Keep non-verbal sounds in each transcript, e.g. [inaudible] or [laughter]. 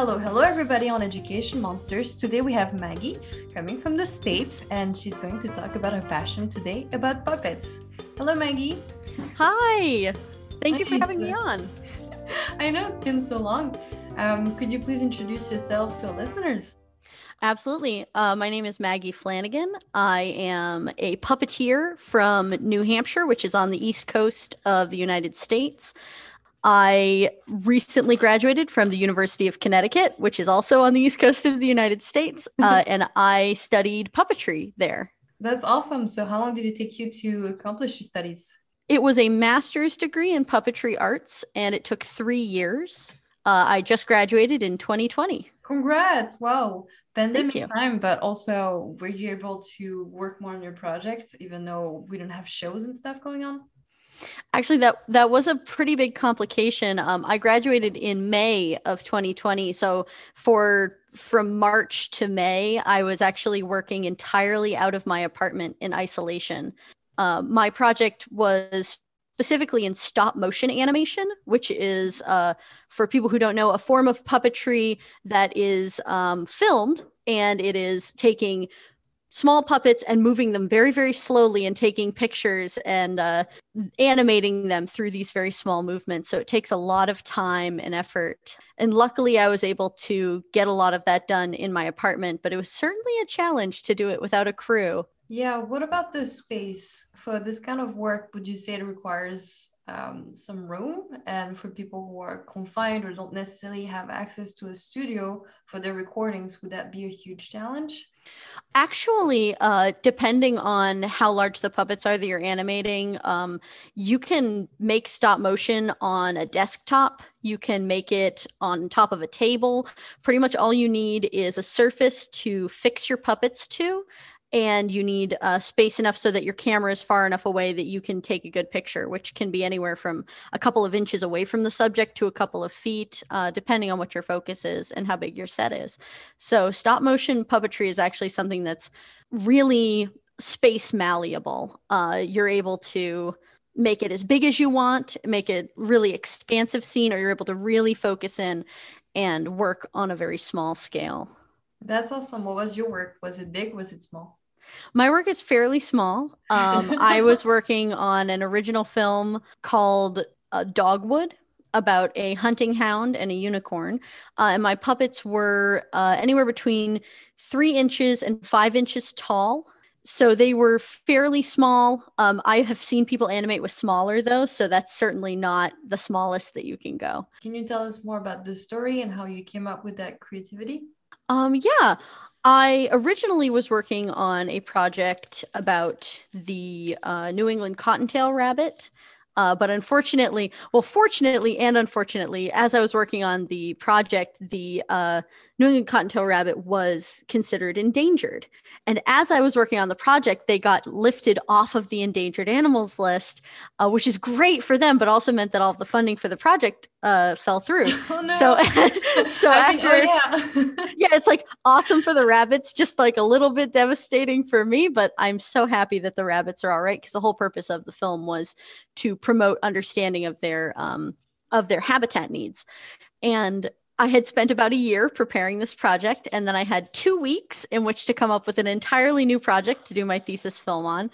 Hello, hello, everybody on Education Monsters. Today we have Maggie coming from the States, and she's going to talk about her passion today about puppets. Hello, Maggie. Hi. Thank you for having me on. I know it's been so long. Um, could you please introduce yourself to our listeners? Absolutely. Uh, my name is Maggie Flanagan. I am a puppeteer from New Hampshire, which is on the east coast of the United States. I recently graduated from the University of Connecticut, which is also on the east coast of the United States, [laughs] uh, and I studied puppetry there. That's awesome. So, how long did it take you to accomplish your studies? It was a master's degree in puppetry arts, and it took three years. Uh, I just graduated in 2020. Congrats! Wow, pandemic time, but also were you able to work more on your projects, even though we don't have shows and stuff going on? Actually, that that was a pretty big complication. Um, I graduated in May of 2020, so for from March to May, I was actually working entirely out of my apartment in isolation. Uh, my project was specifically in stop motion animation, which is, uh, for people who don't know, a form of puppetry that is um, filmed and it is taking small puppets and moving them very very slowly and taking pictures and uh, animating them through these very small movements. So it takes a lot of time and effort. And luckily i was able to get a lot of that done in my apartment but it was certainly a challenge to do it without a crew. Yeah what about the space? For this kind of work would you say it requires um, some room and for people who are confined or don't necessarily have access to a studio for their recordings would that be a huge challenge? Actually uh, depending on how large the puppets are that you're animating um, you can make stop motion on a desktop. You can make it on top of a table. Pretty much all you need is a surface to fix your puppets to and you need uh, space enough so that your camera is far enough away that you can take a good picture, which can be anywhere from a couple of inches away from the subject to a couple of feet, uh, depending on what your focus is and how big your set is. So, stop motion puppetry is actually something that's really space malleable. Uh, you're able to make it as big as you want, make it really expansive scene, or you're able to really focus in and work on a very small scale. That's awesome. What was your work? Was it big? Was it small? My work is fairly small. Um, I [laughs] was working on an original film called uh, Dogwood about a hunting hound and a unicorn. Uh, and my puppets were uh, anywhere between three inches and five inches tall. So they were fairly small. Um, I have seen people animate with smaller, though. So that's certainly not the smallest that you can go. Can you tell us more about the story and how you came up with that creativity? Um, yeah. I originally was working on a project about the uh, New England cottontail rabbit. Uh, but unfortunately, well, fortunately and unfortunately, as I was working on the project, the uh, New England cottontail rabbit was considered endangered. And as I was working on the project, they got lifted off of the endangered animals list, uh, which is great for them, but also meant that all of the funding for the project uh, fell through. [laughs] Oh, no. So, [laughs] so I after, oh, yeah. [laughs] yeah, it's like awesome for the rabbits, just like a little bit devastating for me. But I'm so happy that the rabbits are all right because the whole purpose of the film was to promote understanding of their um, of their habitat needs. And I had spent about a year preparing this project, and then I had two weeks in which to come up with an entirely new project to do my thesis film on.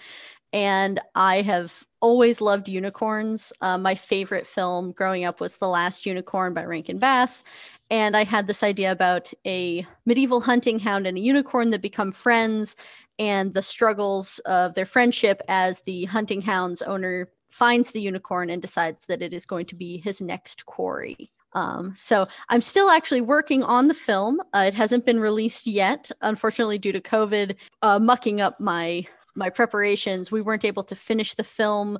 And I have always loved unicorns. Uh, my favorite film growing up was The Last Unicorn by Rankin Bass. And I had this idea about a medieval hunting hound and a unicorn that become friends and the struggles of their friendship as the hunting hound's owner finds the unicorn and decides that it is going to be his next quarry. Um, so I'm still actually working on the film. Uh, it hasn't been released yet, unfortunately, due to COVID uh, mucking up my my preparations. We weren't able to finish the film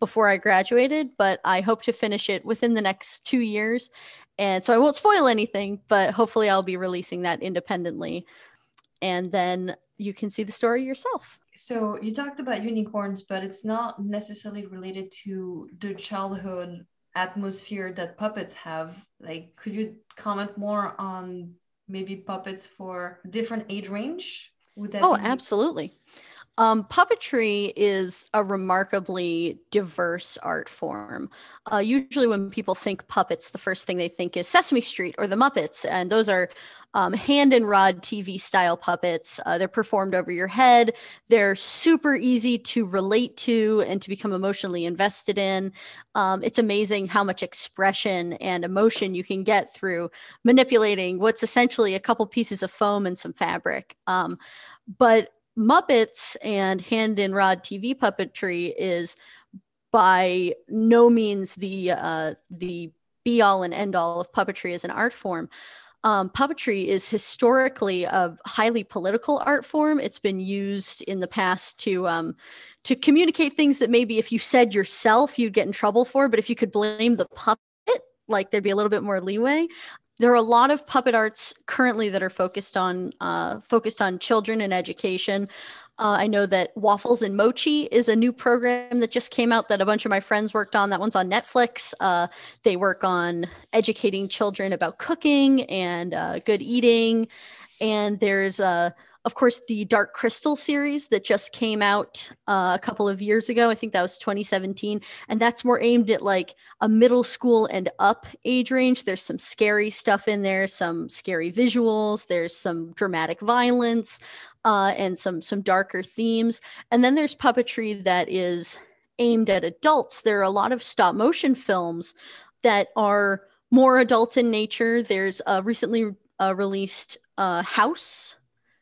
before I graduated, but I hope to finish it within the next two years. And so I won't spoil anything, but hopefully I'll be releasing that independently. And then you can see the story yourself. So you talked about unicorns, but it's not necessarily related to the childhood atmosphere that puppets have like could you comment more on maybe puppets for different age range? Would that oh be- absolutely Um, puppetry is a remarkably diverse art form. Uh, usually, when people think puppets, the first thing they think is Sesame Street or the Muppets, and those are um, hand and rod TV style puppets. Uh, they're performed over your head. They're super easy to relate to and to become emotionally invested in. Um, it's amazing how much expression and emotion you can get through manipulating what's essentially a couple pieces of foam and some fabric. Um, but Muppets and hand and rod TV puppetry is by no means the uh, the be all and end all of puppetry as an art form. Um, puppetry is historically a highly political art form. It's been used in the past to um, to communicate things that maybe if you said yourself you'd get in trouble for, but if you could blame the puppet, like there'd be a little bit more leeway there are a lot of puppet arts currently that are focused on uh, focused on children and education. Uh, I know that Waffles and Mochi is a new program that just came out that a bunch of my friends worked on. That one's on Netflix. Uh, they work on educating children about cooking and uh, good eating. And there's a of course, the Dark Crystal series that just came out uh, a couple of years ago. I think that was 2017. And that's more aimed at like a middle school and up age range. There's some scary stuff in there, some scary visuals, there's some dramatic violence, uh, and some some darker themes. And then there's puppetry that is aimed at adults. There are a lot of stop motion films that are more adult in nature. There's a recently uh, released uh, House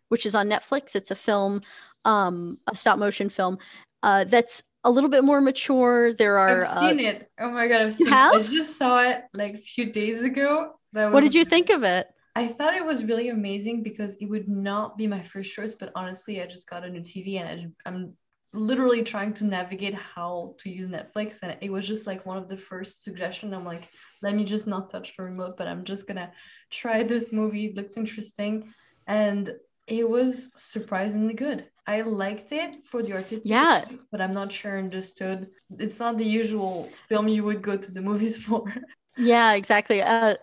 which is on Netflix. It's a film, um, a stop motion film uh, that's a little bit more mature. There are. I've seen uh, it. Oh my god, I've seen it. I just saw it like a few days ago. That what did you think of it? I thought it was really amazing because it would not be my first choice, but honestly, I just got a new TV and I, I'm literally trying to navigate how to use Netflix, and it was just like one of the first suggestions. I'm like, let me just not touch the remote, but I'm just gonna try this movie. It looks interesting, and it was surprisingly good. I liked it for the artistic, yeah, but I'm not sure I understood. It's not the usual film you would go to the [laughs] movies for. yeah, exactly. Uh,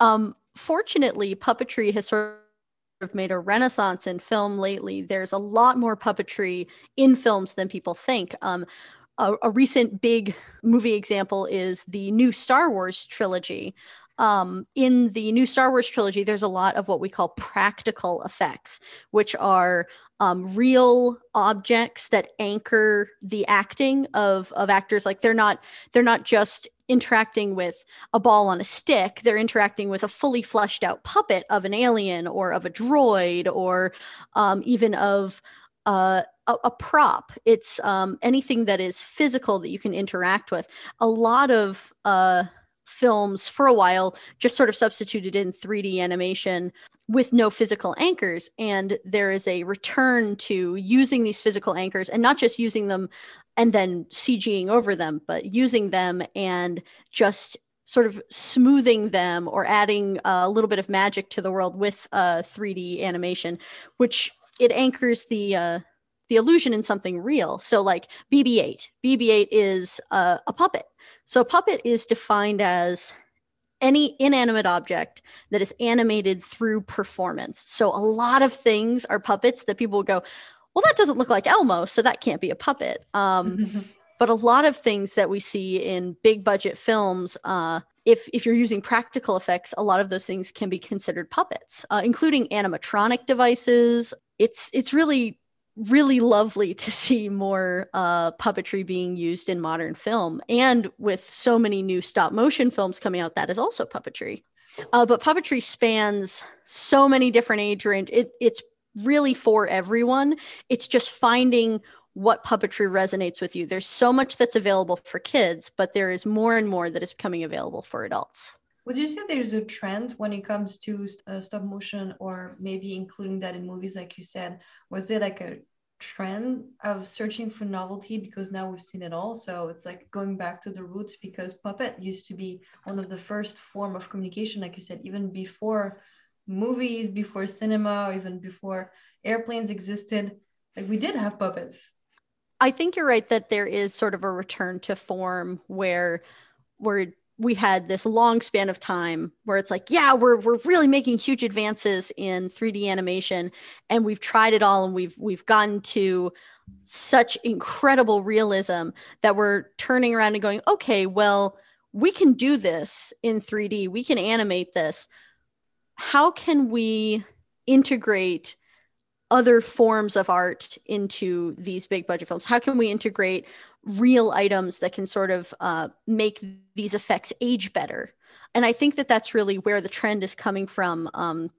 um, fortunately, puppetry has sort of made a renaissance in film lately. There's a lot more puppetry in films than people think. Um, a, a recent big movie example is the new Star Wars trilogy um, in the new Star Wars trilogy, there's a lot of what we call practical effects, which are um, real objects that anchor the acting of of actors. Like they're not they're not just interacting with a ball on a stick. They're interacting with a fully fleshed out puppet of an alien or of a droid or um, even of uh, a, a, prop. It's um, anything that is physical that you can interact with. A lot of uh, films for a while just sort of substituted in 3D animation with no physical anchors. And there is a return to using these physical anchors and not just using them and then CGing over them, but using them and just sort of smoothing them or adding a little bit of magic to the world with uh, 3D animation, which it anchors the uh, the illusion in something real. So, like BB-8, BB-8 is uh, a puppet so a puppet is defined as any inanimate object that is animated through performance. So a lot of things are puppets that people will go, well, that doesn't look like Elmo, so that can't be a puppet. Um, [laughs] but a lot of things that we see in big budget films, uh, if if you're using practical effects, a lot of those things can be considered puppets, uh, including animatronic devices. It's it's really really lovely to see more uh, puppetry being used in modern film. And with so many new stop motion films coming out, that is also puppetry. Uh, but puppetry spans so many different age range. It, it's really for everyone. It's just finding what puppetry resonates with you. There's so much that's available for kids, but there is more and more that is becoming available for adults. Would you say there's a trend when it comes to uh, stop motion, or maybe including that in movies, like you said? Was there like a trend of searching for novelty because now we've seen it all? So it's like going back to the roots because puppet used to be one of the first form of communication, like you said, even before movies, before cinema, or even before airplanes existed. Like we did have puppets. I think you're right that there is sort of a return to form where where we had this long span of time where it's like, yeah, we're we're really making huge advances in 3D animation, and we've tried it all, and we've we've gotten to such incredible realism that we're turning around and going, okay, well, we can do this in 3D, we can animate this. How can we integrate other forms of art into these big budget films? How can we integrate real items that can sort of uh, make these effects age better? And I think that that's really where the trend is coming from. Um,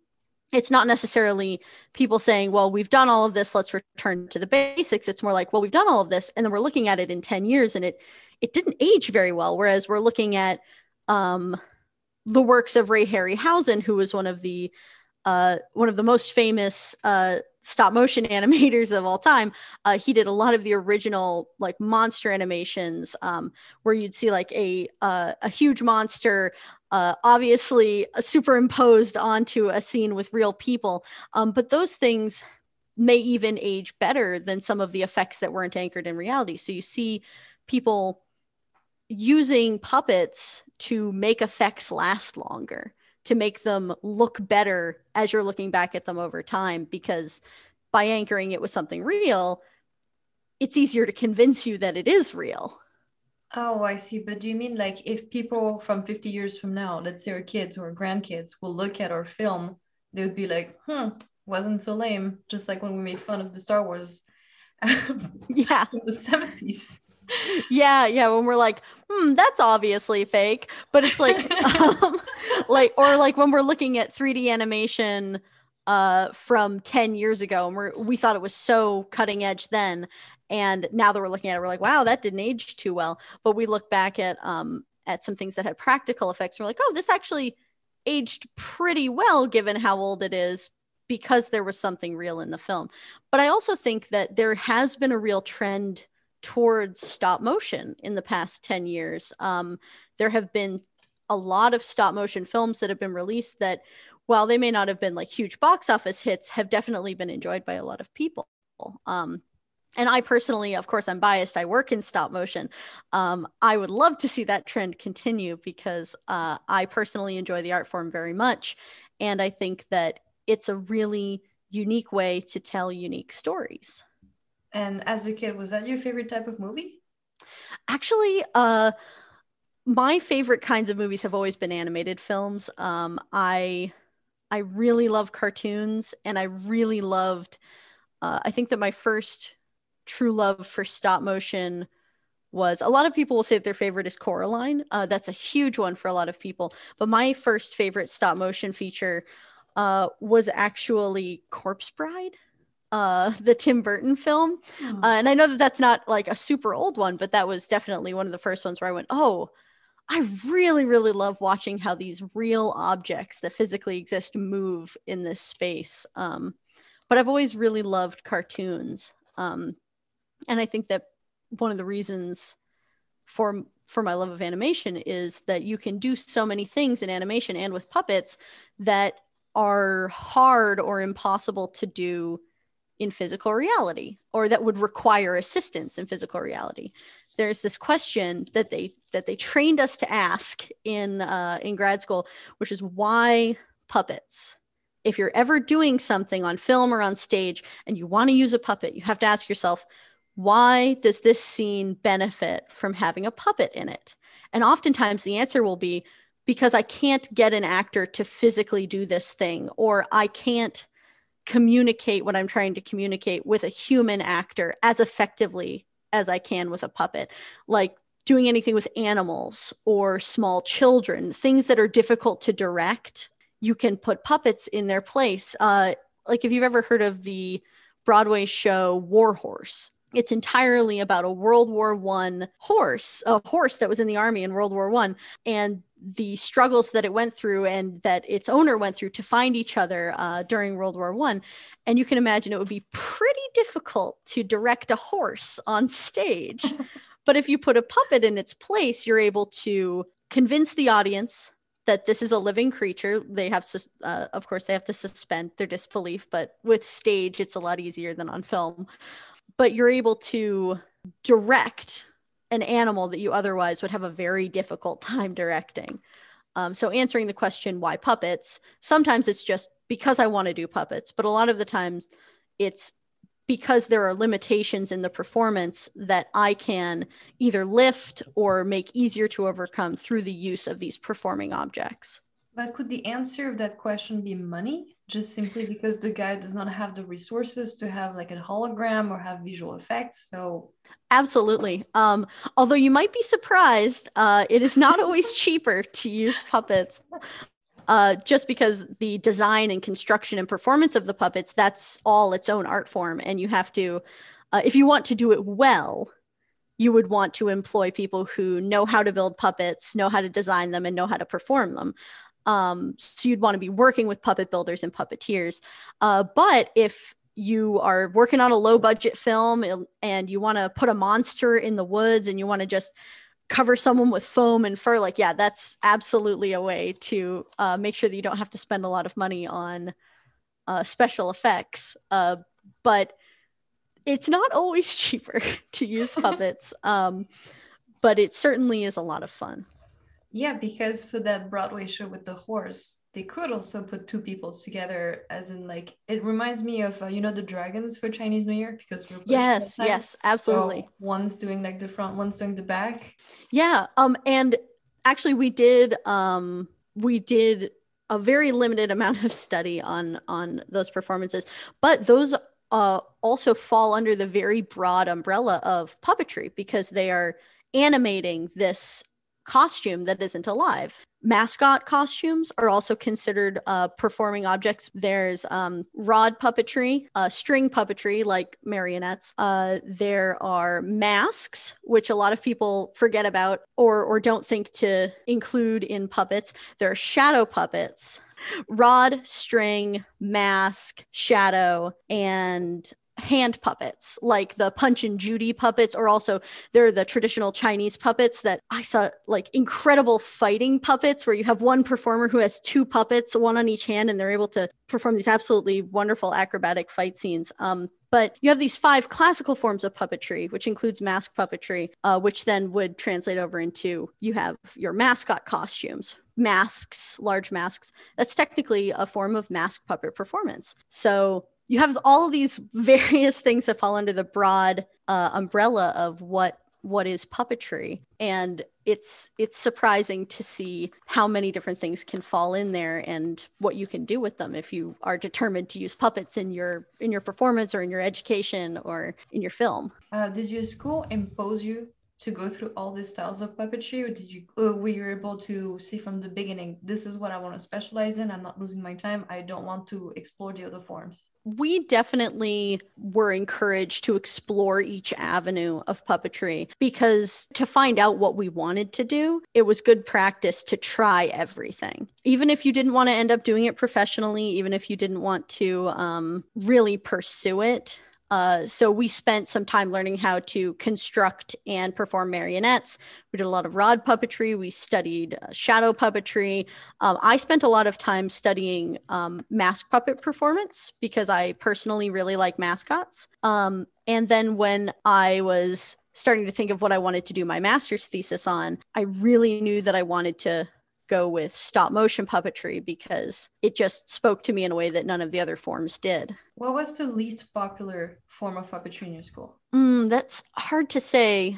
it's not necessarily people saying, well, we've done all of this, let's return to the basics. It's more like, well, we've done all of this, and then we're looking at it in 10 years and it it didn't age very well. Whereas we're looking at um, the works of Ray Harryhausen, who was one of the uh, one of the most famous uh, stop motion [laughs] animators of all time. Uh, he did a lot of the original like monster animations, um, where you'd see like a uh, a huge monster, uh, obviously superimposed onto a scene with real people. Um, but those things may even age better than some of the effects that weren't anchored in reality. So you see people using puppets to make effects last longer to make them look better as you're looking back at them over time because by anchoring it with something real it's easier to convince you that it is real. Oh i see. But do you mean like if people from 50 years from now let's say our kids or grandkids will look at our film they would be like hmm wasn't so lame just like when we made fun of the star wars [laughs] yeah. in the 70s yeah, yeah. When we're like, hmm, that's obviously fake, but it's like, [laughs] um, like, or like when we're looking at 3D animation uh, from 10 years ago, and we're we thought it was so cutting edge then, and now that we're looking at it, we're like, wow, that didn't age too well. But we look back at um at some things that had practical effects, and we're like, oh, this actually aged pretty well given how old it is because there was something real in the film. But I also think that there has been a real trend towards stop motion in the past 10 years. Um, there have been a lot of stop motion films that have been released that, while they may not have been like huge box office hits, have definitely been enjoyed by a lot of people. Um, and I personally, of course, I'm biased. I work in stop motion. Um, I would love to see that trend continue because uh, I personally enjoy the art form very much. And I think that it's a really unique way to tell unique stories. And as a kid, was that your favorite type of movie? Actually, uh, my favorite kinds of movies have always been animated films. Um, I I really love cartoons, and I really loved. Uh, I think that my first true love for stop motion was a lot of people will say that their favorite is Coraline. Uh, that's a huge one for a lot of people. But my first favorite stop motion feature uh, was actually Corpse Bride uh the Tim Burton film. Oh. Uh, and I know that that's not like a super old one, but that was definitely one of the first ones where I went, "Oh, I really really love watching how these real objects that physically exist move in this space." Um but I've always really loved cartoons. Um and I think that one of the reasons for for my love of animation is that you can do so many things in animation and with puppets that are hard or impossible to do in physical reality or that would require assistance in physical reality. There's this question that they that they trained us to ask in uh, in grad school which is why puppets? If you're ever doing something on film or on stage and you want to use a puppet you have to ask yourself why does this scene benefit from having a puppet in it? And oftentimes the answer will be because i can't get an actor to physically do this thing or i can't communicate what I'm trying to communicate with a human actor as effectively as I can with a puppet. Like doing anything with animals or small children, things that are difficult to direct, you can put puppets in their place. Uh, like if you've ever heard of the Broadway show War Horse, it's entirely about a World War One horse, a horse that was in the army in World War One, and the struggles that it went through and that its owner went through to find each other uh, during World War One. And you can imagine it would be pretty difficult to direct a horse on stage. [laughs] but if you put a puppet in its place, you're able to convince the audience that this is a living creature. They have, uh, of course, they have to suspend their disbelief, but with stage, it's a lot easier than on film. But you're able to direct an animal that you otherwise would have a very difficult time directing. Um, so answering the question why puppets, sometimes it's just because I want to do puppets, but a lot of the times it's because there are limitations in the performance that I can either lift or make easier to overcome through the use of these performing objects. But could the answer of that question be money? Just simply because the guy does not have the resources to have like a hologram or have visual effects. So Absolutely. Um, although you might be surprised, uh, it is not always [laughs] cheaper to use puppets uh, just because the design and construction and performance of the puppets, that's all its own art form. And you have to, uh, if you want to do it well, you would want to employ people who know how to build puppets, know how to design them, and know how to perform them. Um, so you'd want to be working with puppet builders and puppeteers. Uh, but if you are working on a low budget film and you want to put a monster in the woods and you want to just cover someone with foam and fur like yeah that's absolutely a way to uh, make sure that you don't have to spend a lot of money on uh, special effects uh, but it's not always [laughs] cheaper [laughs] to use [laughs] puppets um, but it certainly is a lot of fun yeah because for that broadway show with the horse they could also put two people together as in like it reminds me of uh, you know the dragons for chinese new year? Because yes yes absolutely. So one's doing like the front one's doing the back. Yeah um and actually we did um we did a very limited [laughs] amount of study on on those performances but those uh also fall under the very broad umbrella of puppetry because they are animating this costume that isn't alive mascot costumes are also considered uh, performing objects. There's um, rod puppetry, uh, string puppetry like marionettes. Uh, there are masks, which a lot of people forget about or, or don't think to include in puppets. There are shadow puppets. Rod, string, mask, shadow, and hand puppets like the punch and judy puppets or also they're the traditional chinese puppets that i saw like incredible fighting puppets where you have one performer who has two puppets one on each hand and they're able to perform these absolutely wonderful acrobatic fight scenes um, but you have these five classical forms of puppetry, which includes mask puppetry, uh, which then would translate over into you have your mascot costumes, masks, large masks. That's technically a form of mask puppet performance. So you have all of these [laughs] various things that fall under the broad uh, umbrella of what what is puppetry. And it's it's surprising to see how many different things can fall in there and what you can do with them if you are determined to use puppets in your in your performance or in your education or in your film. Uh, did your school impose you to go through all these styles of puppetry or did you or were you able to see from the beginning this is what i want to specialize in i'm not losing my time i don't want to explore the other forms? We definitely were encouraged to explore each avenue of puppetry because to find out what we wanted to do it was good practice to try everything. Even if you didn't want to end up doing it professionally even if you didn't want to um, really pursue it uh, so we spent some time learning how to construct and perform marionettes. We did a lot of rod puppetry. We studied uh, shadow puppetry. Um, I spent a lot of time studying um, mask puppet performance because I personally really like mascots. Um, and then when I was starting to think of what I wanted to do my master's thesis on, I really knew that I wanted to go with stop motion puppetry because it just spoke to me in a way that none of the other forms did. What was the least popular form of puppetry in your school? Mm, that's hard to say.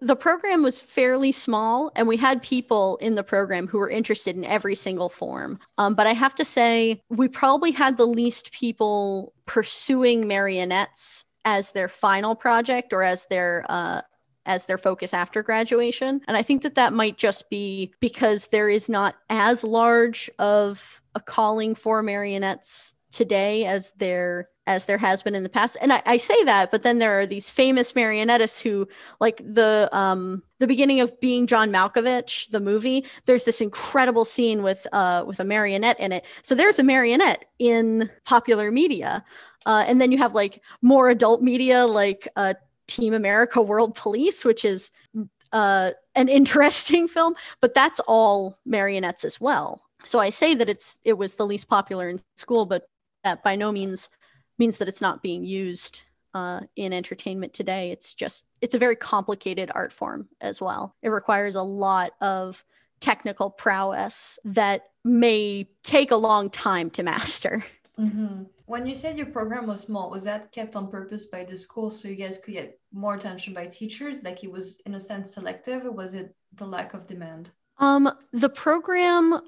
The program was fairly small, and we had people in the program who were interested in every single form. Um, but I have to say, we probably had the least people pursuing marionettes as their final project or as their uh, as their focus after graduation. And I think that that might just be because there is not as large of a calling for marionettes today as there as there has been in the past. And I, I, say that but then there are these famous marionettists who like the um the beginning of being john malkovich the movie there's this incredible scene with uh with a marionette in it. So there's a marionette in popular media. Uh, and then you have like more adult media like uh, Team America World Police, which is uh, an [laughs] interesting film, but that's all marionettes as well. So I say that it's it was the least popular in school, but that by no means means that it's not being used uh, in entertainment today. It's just it's a very complicated art form as well. It requires a lot of technical prowess that may take a long time to master. Mm-hmm. When you said your program was small, was that kept on purpose by the school so you guys could get more attention by teachers? Like it was in a sense selective, or was it the lack of demand? Um, the program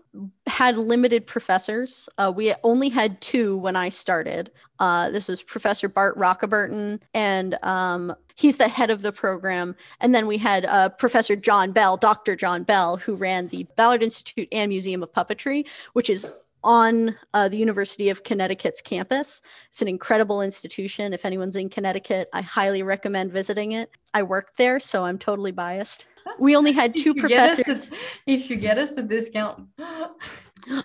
had limited professors. Uh, we only had two when I started. Uh, this is Professor Bart Roccoberton, and um, he's the head of the program. And then we had uh, Professor John Bell, Dr. John Bell, who ran the Ballard Institute and Museum of Puppetry, which is on uh, the University of Connecticut's campus. It's an incredible institution. If anyone's in Connecticut, I highly recommend visiting it. I worked there, so I'm totally biased we only had [laughs] two professors. A, if you get us a discount. [gasps]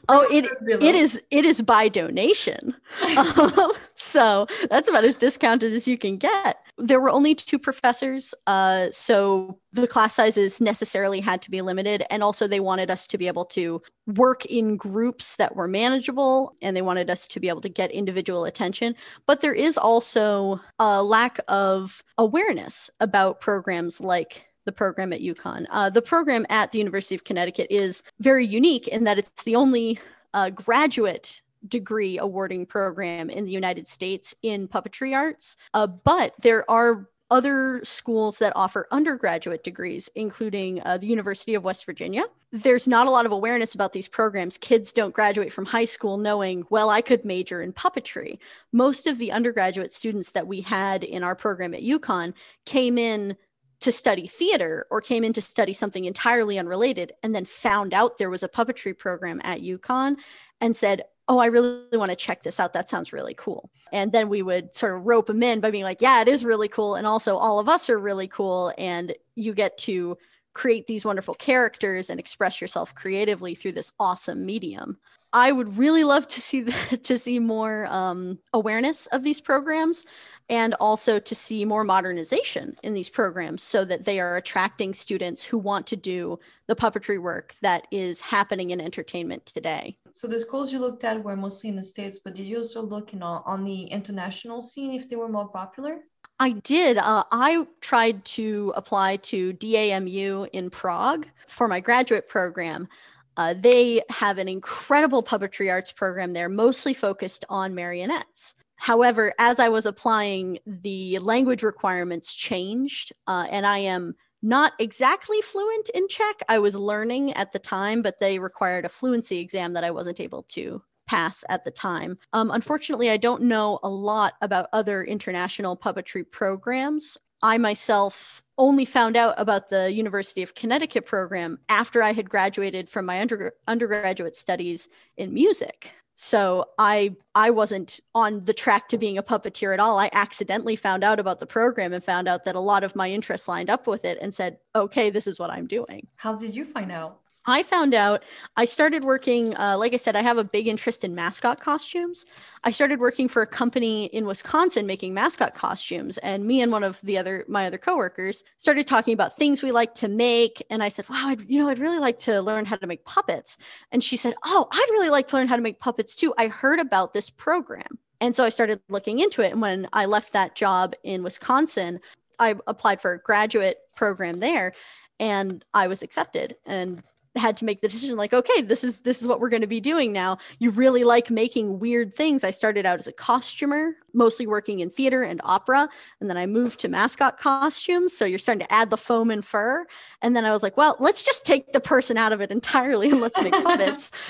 oh, [laughs] it it is it is by donation. [laughs] um, so that's about as discounted as you can get. There were only two professors, uh, so the class sizes necessarily had to be limited, and also they wanted us to be able to work in groups that were manageable, and they wanted us to be able to get individual attention. But there is also a lack of awareness about programs like the program at UConn. Uh, the program at the University of Connecticut is very unique in that it's the only uh, graduate degree awarding program in the United States in puppetry arts. Uh, but there are other schools that offer undergraduate degrees, including uh, the University of West Virginia. There's not a lot of awareness about these programs. Kids don't graduate from high school knowing, well, I could major in puppetry. Most of the undergraduate students that we had in our program at UConn came in to study theater or came in to study something entirely unrelated and then found out there was a puppetry program at UConn and said, Oh, I really want to check this out. That sounds really cool. And then we would sort of rope them in by being like, Yeah, it is really cool. And also, all of us are really cool. And you get to create these wonderful characters and express yourself creatively through this awesome medium. I would really love to see the, [laughs] to see more um, awareness of these programs and also to see more modernization in these programs so that they are attracting students who want to do the puppetry work that is happening in entertainment today. So the schools you looked at were mostly in the States, but did you also look in, on the international scene if they were more popular? I did. Uh, I tried to apply to DAMU in Prague for my graduate program. Uh, they have an incredible puppetry arts program there, mostly focused on marionettes. However, as I was applying, the language requirements changed, uh, and I am not exactly fluent in Czech. I was learning at the time, but they required a fluency exam that I wasn't able to pass at the time. Um, unfortunately, I don't know a lot about other international puppetry programs. I myself only found out about the University of Connecticut program after I had graduated from my under- undergraduate studies in music. So I I wasn't on the track to being a puppeteer at all. I accidentally found out about the program and found out that a lot of my interests lined up with it and said, "Okay, this is what I'm doing." How did you find out? I found out I started working, uh, like I said, I have a big interest in mascot costumes. I started working for a company in Wisconsin making mascot costumes. And me and one of the other, my other coworkers started talking about things we like to make. And I said, wow, I'd, you know, I'd really like to learn how to make puppets. And she said, oh, I'd really like to learn how to make puppets too. I heard about this program. And so I started looking into it. And when I left that job in Wisconsin, I applied for a graduate program there and I was accepted. And had to make the decision like okay this is this is what we're going to be doing now. You really like making weird things. I started out as a costumer mostly working in theater and opera and then i moved to mascot costumes so you're starting to add the foam and fur. And then i was like well let's just take the person out of it [laughs] entirely and let's make puppets. [laughs]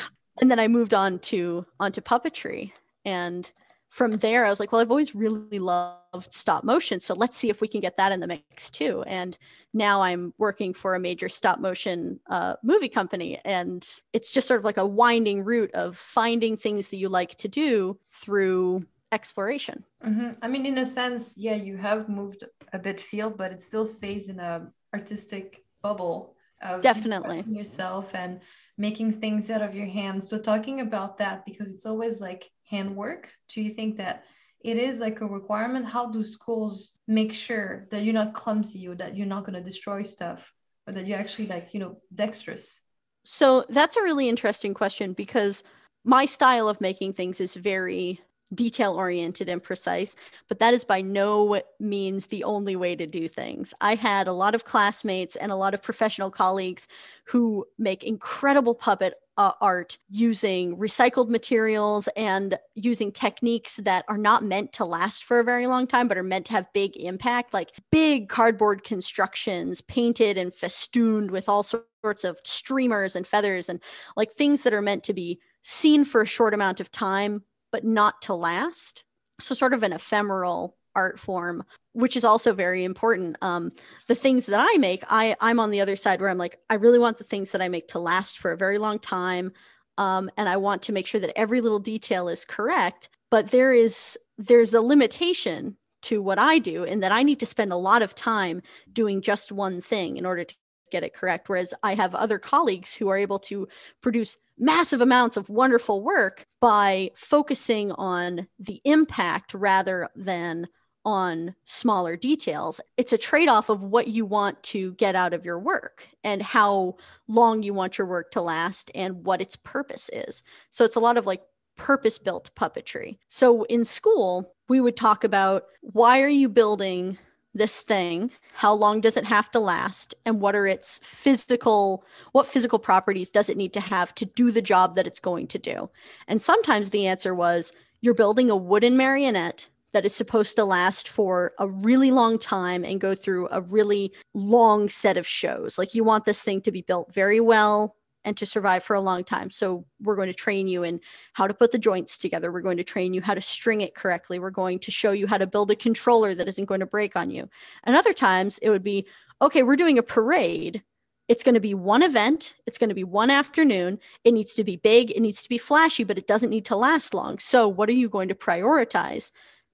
And then i moved on to onto puppetry. And from there i was like well i've always really loved stop motion so let's see if we can get that in the mix too and now I'm working for a major stop motion uh, movie company. And it's just sort of like a winding route of finding things that you like to do through exploration. Mm-hmm. I mean, in a sense, yeah, you have moved a bit field, but it still stays in a artistic bubble of definitely yourself and making things out of your hands. So talking about that because it's always like handwork. Do you think that it is like a requirement. How do schools make sure that you're not clumsy or that you're not going to destroy stuff or that you're actually like you know dexterous? So that's a really interesting question because my style of making things is very detail oriented and precise, but that is by no means the only way to do things. I had a lot of classmates and a lot of professional colleagues who make incredible puppet uh, art using recycled materials and using techniques that are not meant to last for a very long time, but are meant to have big impact, like big cardboard constructions painted and festooned with all sorts of streamers and feathers and like things that are meant to be seen for a short amount of time, but not to last. So, sort of an ephemeral art form which is also very important um, the things that i make i i'm on the other side where i'm like i really want the things that i make to last for a very long time um, and i want to make sure that every little detail is correct but there is there's a limitation to what i do in that i need to spend a lot of time doing just one thing in order to get it correct whereas i have other colleagues who are able to produce massive amounts of wonderful work by focusing on the impact rather than on smaller details. It's a trade off of what you want to get out of your work and how long you want your work to last and what its purpose is. So it's a lot of like purpose built puppetry. So in school, we would talk about why are you building this thing? How long does it have to last? And what are its physical, what physical properties does it need to have to do the job that it's going to do? And sometimes the answer was you're building a wooden marionette that is supposed to last for a really long time and go through a really long set of shows. Like you want this thing to be built very well and to survive for a long time. So we're going to train you in how to put the joints together. We're going to train you how to string it correctly. We're going to show you how to build a controller that isn't going to break on you. And other times it would be, okay, we're doing a parade. It's going to be one event. It's going to be one afternoon. It needs to be big. It needs to be flashy, but it doesn't need to last long. So, what are you going to prioritize?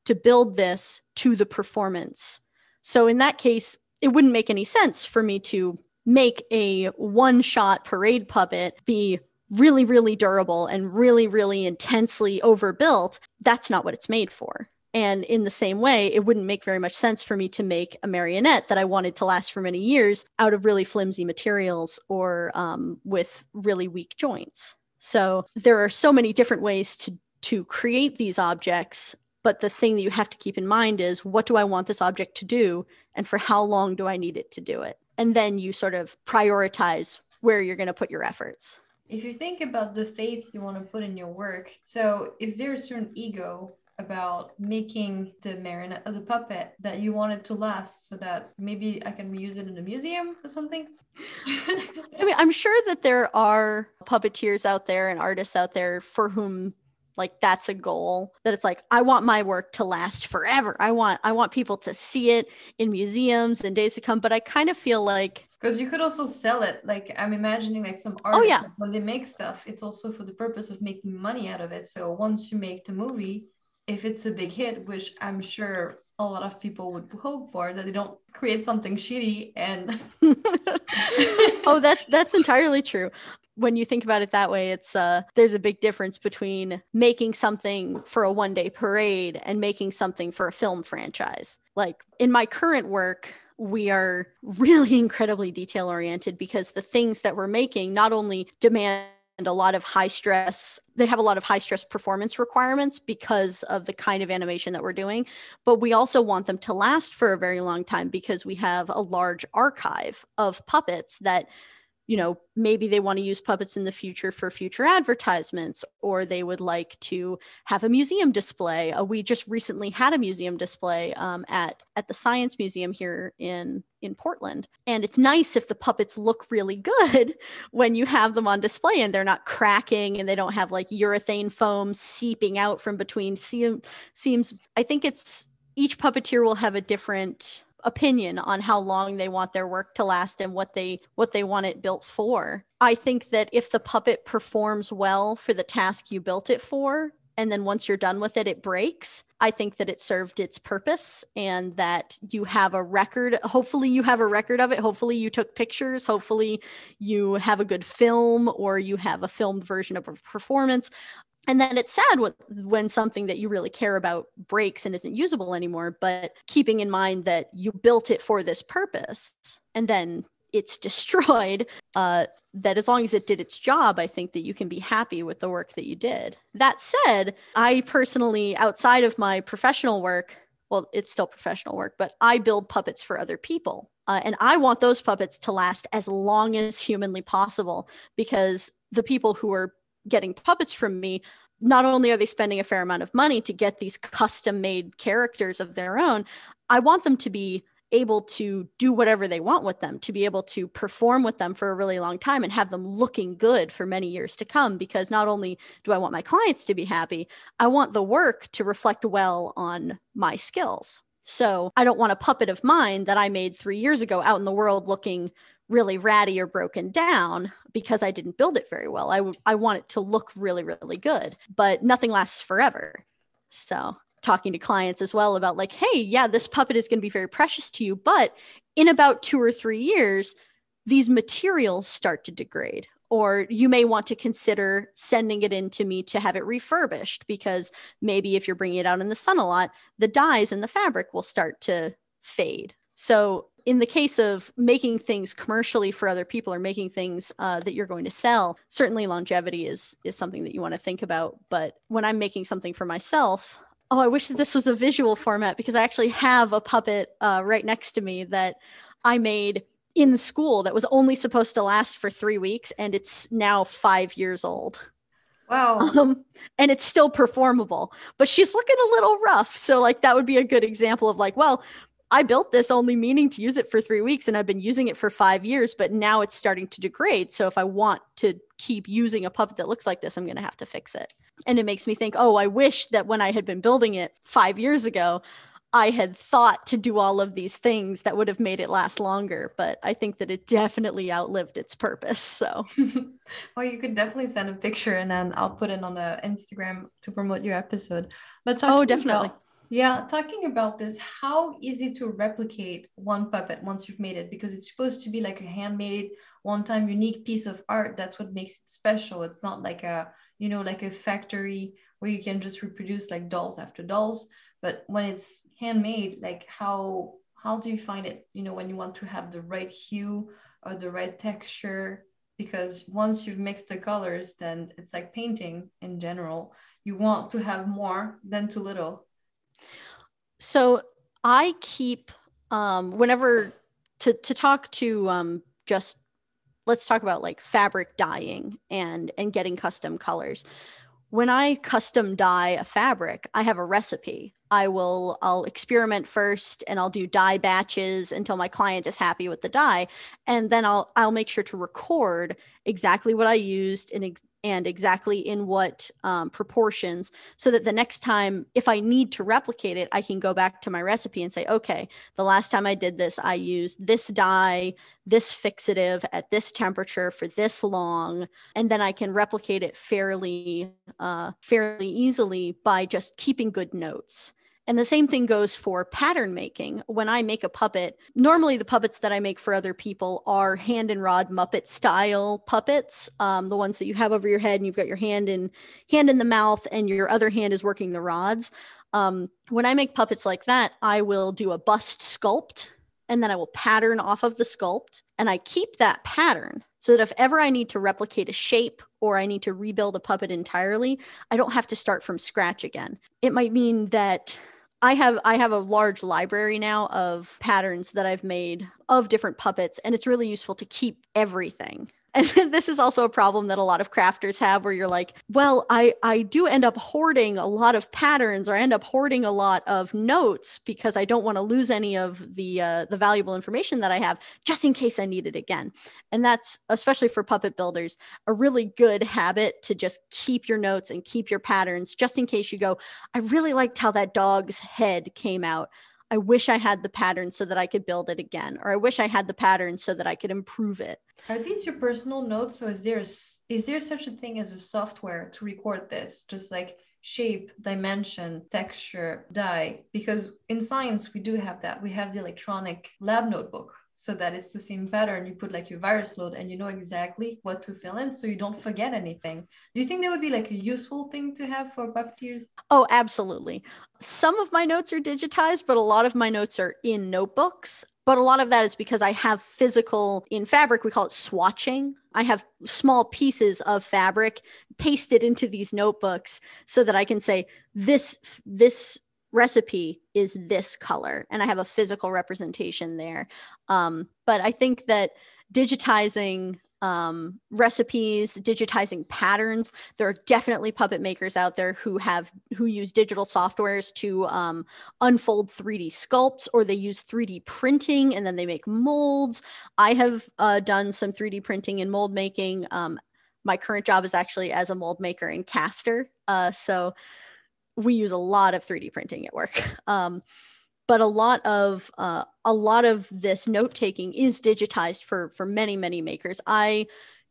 to build this to the performance. So in that case, it wouldn't make any sense for me to make a one shot parade puppet be really, really durable and really, really intensely overbuilt. That's not what it's made for. And in the same way, it wouldn't make very much sense for me to make a marionette that I wanted to last for many years out of really flimsy materials or um, with really weak joints. So there are so many different ways to to create these objects but the thing that you have to keep in mind is what do I want this object to do? And for how long do I need it to do it? And then you sort of prioritize where you're going to put your efforts. If you think about the faith you want to put in your work, so is there a certain ego about making the marionette or the puppet that you want it to last so that maybe I can reuse it in a museum or something? [laughs] I mean, I'm sure that there are puppeteers out there and artists out there for whom like that's a goal that it's like i want my work to last forever. I want i want people to see it in museums and days to come but i kind of feel like because you could also sell it. Like i'm imagining like some artists oh, yeah. when they make stuff it's also for the purpose of making money out of it. So once you make the movie if it's a big hit which i'm sure a lot of people would hope for that they don't create something shitty and [laughs] oh that's that's entirely true when you think about it that way it's uh there's a big difference between making something for a one day parade and making something for a film franchise. Like in my current work we are really [laughs] incredibly detail oriented because the things that we're making not only demand a lot of high stress they have a lot of high stress performance requirements because of the kind of animation that we're doing but we also want them to last for a very long time because we have a large archive of puppets that you know, maybe they want to use puppets in the future for future advertisements, or they would like to have a museum display. Uh, we just recently had a museum display um, at at the Science Museum here in in Portland, and it's nice if the puppets look really good [laughs] when you have them on display and they're not cracking and they don't have like urethane foam seeping out from between seam, seams. I think it's each puppeteer will have a different opinion on how long they want their work to last and what they what they want it built for. I think that if the puppet performs well for the task you built it for and then once you're done with it it breaks, I think that it served its purpose and that you have a record hopefully you have a record of it, hopefully you took pictures, hopefully you have a good film or you have a filmed version of a performance and then it's sad when something that you really care about breaks and isn't usable anymore but keeping in mind that you built it for this purpose and then it's [laughs] destroyed, uh, that as long as it did its job, I think that you can be happy with the work that you did. That said, I personally, outside of my professional work, well, it's still professional work, but I build puppets for other people. Uh, and I want those puppets to last as long as humanly possible because the people who are getting puppets from me, not only are they spending a fair amount of money to get these custom made characters of their own, I want them to be able to do whatever they want with them, to be able to perform with them for a really long time and have them looking good for many years to come. Because not only do I want my clients to be happy, I want the work to reflect well on my skills. So I don't want a puppet of mine that I made three years ago out in the world looking really ratty or broken down because I didn't build it very well. I, want it to look really, really good, but nothing lasts forever. So talking to clients as well about like hey yeah this puppet is going to be very precious to you but in about 2 or 3 years these materials start to degrade or you may want to consider sending it in to me to have it refurbished because maybe if you're bringing it out in the sun a lot the dyes in the fabric will start to fade so in the case of making things commercially for other people or making things uh, that you're going to sell certainly longevity is is something that you want to think about but when i'm making something for myself oh, I wish that this was a visual format because I actually have a puppet uh, right next to me that I made in school that was only supposed to last for three weeks, and it's now five years old. Wow. [laughs] Um, and it's still performable, but she's looking a little rough. So, like, that would be a good example of like, well, I built this only meaning to use it for three weeks and I've been using it for five years, but now it's starting to degrade. So if I want to keep using a puppet that looks like this, I'm going to have to fix it. And it makes me think, oh, I wish that when I had been building it five years ago, I had thought to do all of these things that would have made it last longer. But I think that it definitely outlived its purpose. So, [laughs] well, you could definitely send a picture and then I'll put it on the Instagram to promote your episode. But oh, definitely. About- yeah, talking about this, how easy to replicate one puppet once you've made it? Because it's supposed to be like a handmade, one-time unique piece of art. That's what makes it special. It's not like a, you know, like a factory where you can just reproduce like dolls after dolls. But when it's handmade, like how how do you find it? You know, when you want to have the right hue or the right texture, because once you've mixed the colors, then it's like painting in general. You want to have more than too little so I keep um, whenever to to talk to um, just let's talk about like fabric dyeing and and getting custom colors. When I custom dye a fabric, I have a recipe. I will I'll experiment first and I'll do dye batches until my client is happy with the dye and then I'll I'll make sure to record exactly what I used and ex- and exactly in what um, proportions so that the next time if i need to replicate it i can go back to my recipe and say okay the last time i did this i used this dye this fixative at this temperature for this long and then i can replicate it fairly uh, fairly easily by just keeping good notes and the same thing goes for pattern making. When I make a puppet, normally the puppets that I make for other people are hand and rod Muppet style puppets, um, the ones that you have over your head and you've got your hand in hand in the mouth and your other hand is working the rods. Um, when I make puppets like that, I will do a bust sculpt and then I will pattern off of the sculpt and I keep that pattern so that if ever I need to replicate a shape or I need to rebuild a puppet entirely, I don't have to start from scratch again. It might mean that I have I have a large library now of patterns that I've made of different puppets and it's really useful to keep everything and [laughs] this is also a problem that a lot of crafters have where you're like well i i do end up hoarding a lot of patterns or I end up hoarding a lot of notes because i don't want to lose any of the uh, the valuable information that i have just in case i need it again. And that's especially for puppet builders a really good habit to just keep your notes and keep your patterns just in case you go i really liked how that dog's head came out I wish I had the pattern so that I could build it again, or I wish I had the pattern so that I could improve it. Are these your personal notes? So is there is there such a thing as a software to record this? Just like shape, dimension, texture, dye. Because in science we do have that. We have the electronic lab notebook. so that it's the same pattern. You put like your virus load and you know exactly what to fill in so you don't forget anything. Do you think that would be like a useful thing to have for puppeteers? Oh, absolutely. Some of my notes are digitized, but a lot of my notes are in notebooks. But a lot of that is because I have physical in fabric, we call it swatching. I have small pieces of fabric pasted into these notebooks so that I can say this this recipe is this color and i have a physical representation there um, but i think that digitizing um, recipes digitizing patterns. There are definitely puppet makers out there who have who use digital softwares to um, unfold 3d sculpts or they use 3d printing and then they make molds. I have uh, done some 3d printing and mold making. Um, my current job is actually as a mold maker and caster uh, so we use a lot of 3D printing at work. [laughs] Um, but a lot of uh, a lot of this note taking is digitized for for many many makers. I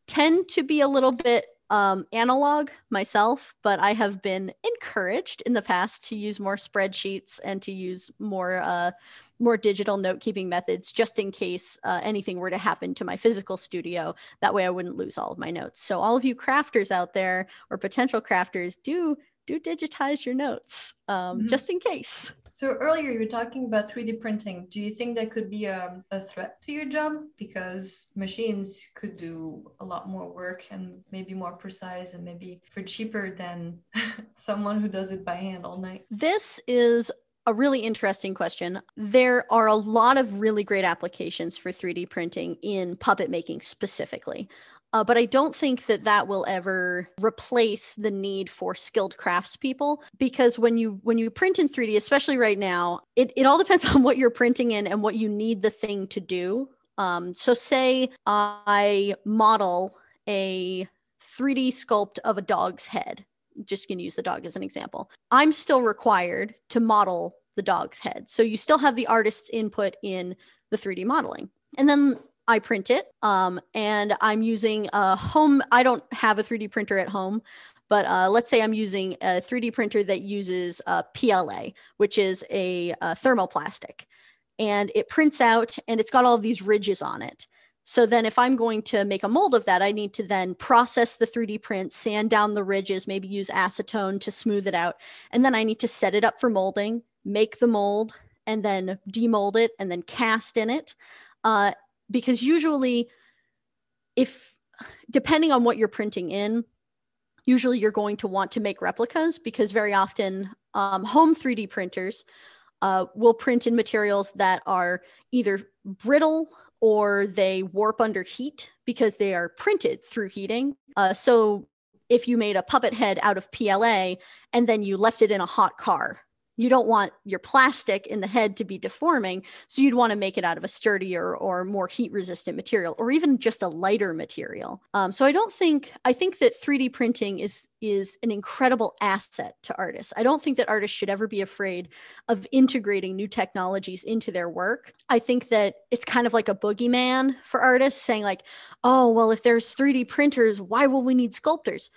tend to be a little bit um, analog myself, but I have been encouraged in the past to use more spreadsheets and to use more uh, more digital note keeping methods just in case uh, anything were to happen to my physical studio. That way, I wouldn't lose all of my notes. So, all of you crafters out there or potential crafters, do do digitize your notes um, mm-hmm. just in case. So earlier you were talking about 3D printing. Do you think that could be a, a threat to your job? Because machines could do a lot more work and maybe more precise and maybe for cheaper than [laughs] someone who does it by hand all night. This is a really interesting question. There are a lot of really great applications for 3D printing in puppet making specifically. Uh, but I don't think that that will ever replace the need for skilled craftspeople because when you when you print in 3D, especially right now, it, it all depends [laughs] on what you're printing in and what you need the thing to do. Um, so say I model a 3D sculpt of a dog's head. Just gonna use the dog as an example. I'm still required to model the dog's head. So you still have the artist's input in the 3D modeling. And then I print it. Um, and I'm using a home. I don't have a 3D printer at home, but uh, let's say I'm using a 3D printer that uses uh, PLA, which is a, a thermoplastic, and it prints out and it's got all of these ridges on it. So then, if I'm going to make a mold of that, I need to then process the 3D print, sand down the ridges, maybe use acetone to smooth it out. And then I need to set it up for molding, make the mold, and then demold it and then cast in it. Uh, because usually if depending on what you're printing in usually you're going to want to make replicas because very often um, home 3d printers uh, will print in materials that are either brittle or they warp under heat because they are printed through heating. Uh, so if you made a puppet head out of pla and then you left it in a hot car you don't want your plastic in the head to be deforming so you'd want to make it out of a sturdier or more heat resistant material or even just a lighter material. Um, so i don't think i think that 3d printing is is an incredible asset to artists. I don't think that artists should ever be afraid of integrating new technologies into their work. I think that it's kind of like a boogeyman for artists saying like oh well if there's 3d printers why will we need sculptors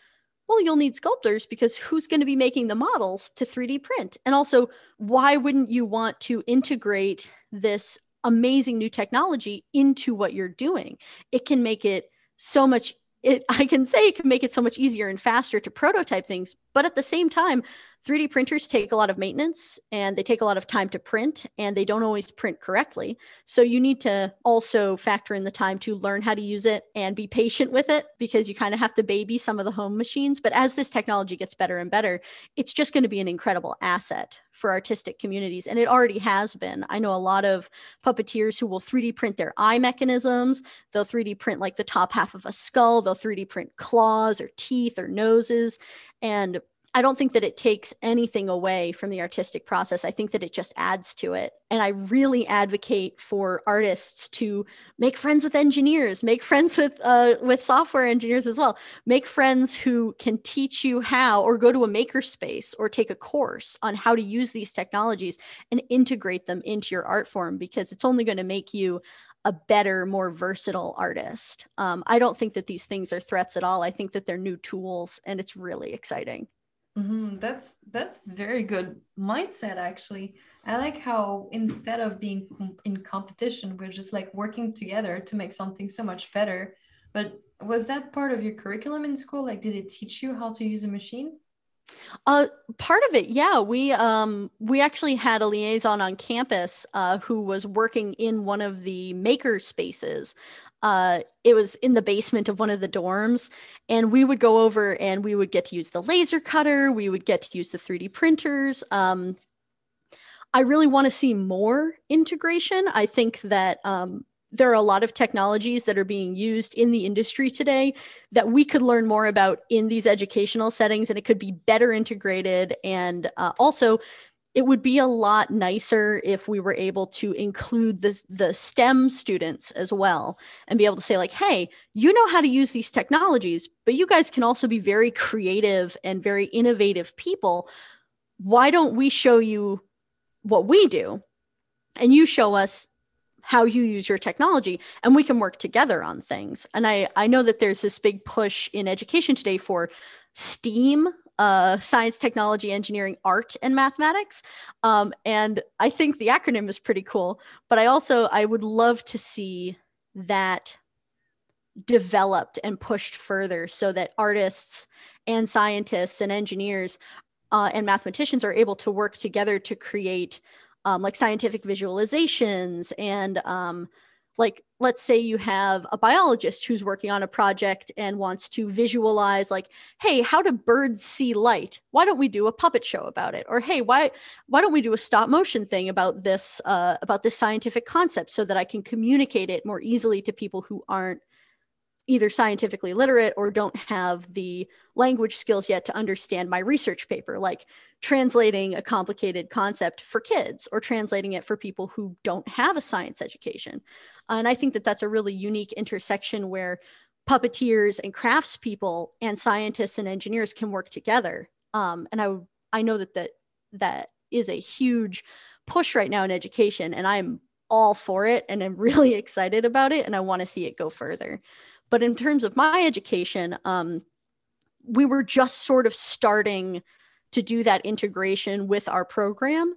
well, you'll need sculptors because who's going to be making the models to 3D print? And also, why wouldn't you want to integrate this amazing new technology into what you're doing? It can make it so much it, [laughs] I can say it can make it so much easier and faster to prototype things, but at the same time, 3D printers take a lot of maintenance and they take a lot of time to print and they don't always print correctly. So you need to also factor in the time to learn how to use it and be patient with it because you kind of have to baby some of the home machines. But as this technology gets better and better, it's just going to be an incredible asset for artistic communities. And it already has been. I know a lot of puppeteers who will 3D print their eye mechanisms. They'll 3D print like the top half of a skull, they'll 3D print claws or teeth or noses. And I don't think that it takes anything away from the artistic process. I think that it just adds to it. And I really advocate for artists to make friends with engineers, make friends with uh, with software engineers as well. Make friends who can teach you how, or go to a makerspace or take a course on how to use these technologies and integrate them into your art form because it's only going to make you a better, more versatile artist. Um, I don't think that these things are threats at all. I think that they're new tools and it's really exciting. Mm-hmm. That's that's very good mindset actually. I like how instead of being in competition, we're just like working together to make something so much better. But was that part of your curriculum in school? Like, did it teach you how to use a machine? Uh, part of it, yeah. We um we actually had a liaison on campus uh, who was working in one of the maker spaces. Uh, it was in the basement of one of the dorms, and we would go over and we would get to use the laser cutter. We would get to use the 3D printers. Um, I really want to see more integration. I think that um, there are a lot of technologies that are being used in the industry today that we could learn more about in these educational settings and it could be better integrated and uh, also it would be a lot nicer if we were able to include this, the STEM students as well and be able to say, like, hey, you know how to use these technologies, but you guys can also be very creative and very innovative people. Why don't we show you what we do? And you show us how you use your technology and we can work together on things and i i know that there's this big push in education today for steam uh, science technology engineering art and mathematics. Um, and i think the acronym is pretty cool but i also i would love to see that developed and pushed further so that artists and scientists and engineers uh, and mathematicians are able to work together to create um, like scientific visualizations and um, like let's say you have a biologist who's working on a project and wants to visualize like hey how do birds see light? Why don't we do a puppet show about it? Or hey why why don't we do a stop motion thing about this uh, about this scientific concept so that i can communicate it more easily to people who aren't either scientifically literate or don't have the language skills yet to understand my research paper, like translating a complicated concept for kids or translating it for people who don't have a science education. And I think that that's a really unique intersection where puppeteers and craftspeople and scientists and engineers can work together. Um, and I, I know that, that that is a huge push right now in education, and I'm all for it and I'm [laughs] really excited about it and I want to see it go further. But in terms of my education, um, we were just sort of starting to do that integration with our program.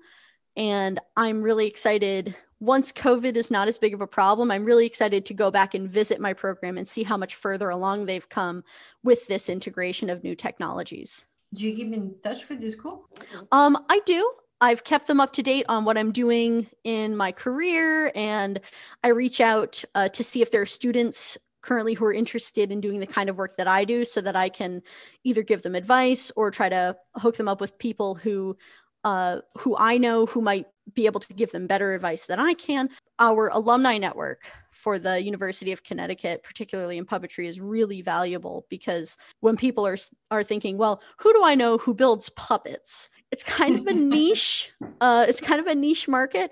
And I'm really excited. Once COVID is not as big of a problem, I'm really excited to go back and visit my program and see how much further along they've come with this integration of new technologies. Do you keep in touch with your school? Um, I do. I've kept them up to date on what I'm doing in my career, and I reach out uh, to see if there are students currently who are interested in doing the kind of work that I do so that I can either give them advice or try to hook them up with people who uh, who I know who might be able to give them better advice than I can. Our alumni network for the University of Connecticut, particularly in puppetry, is really valuable because when people are are thinking, well, who do I know who builds puppets? It's kind of a [laughs] niche. Uh, it's kind of a niche market,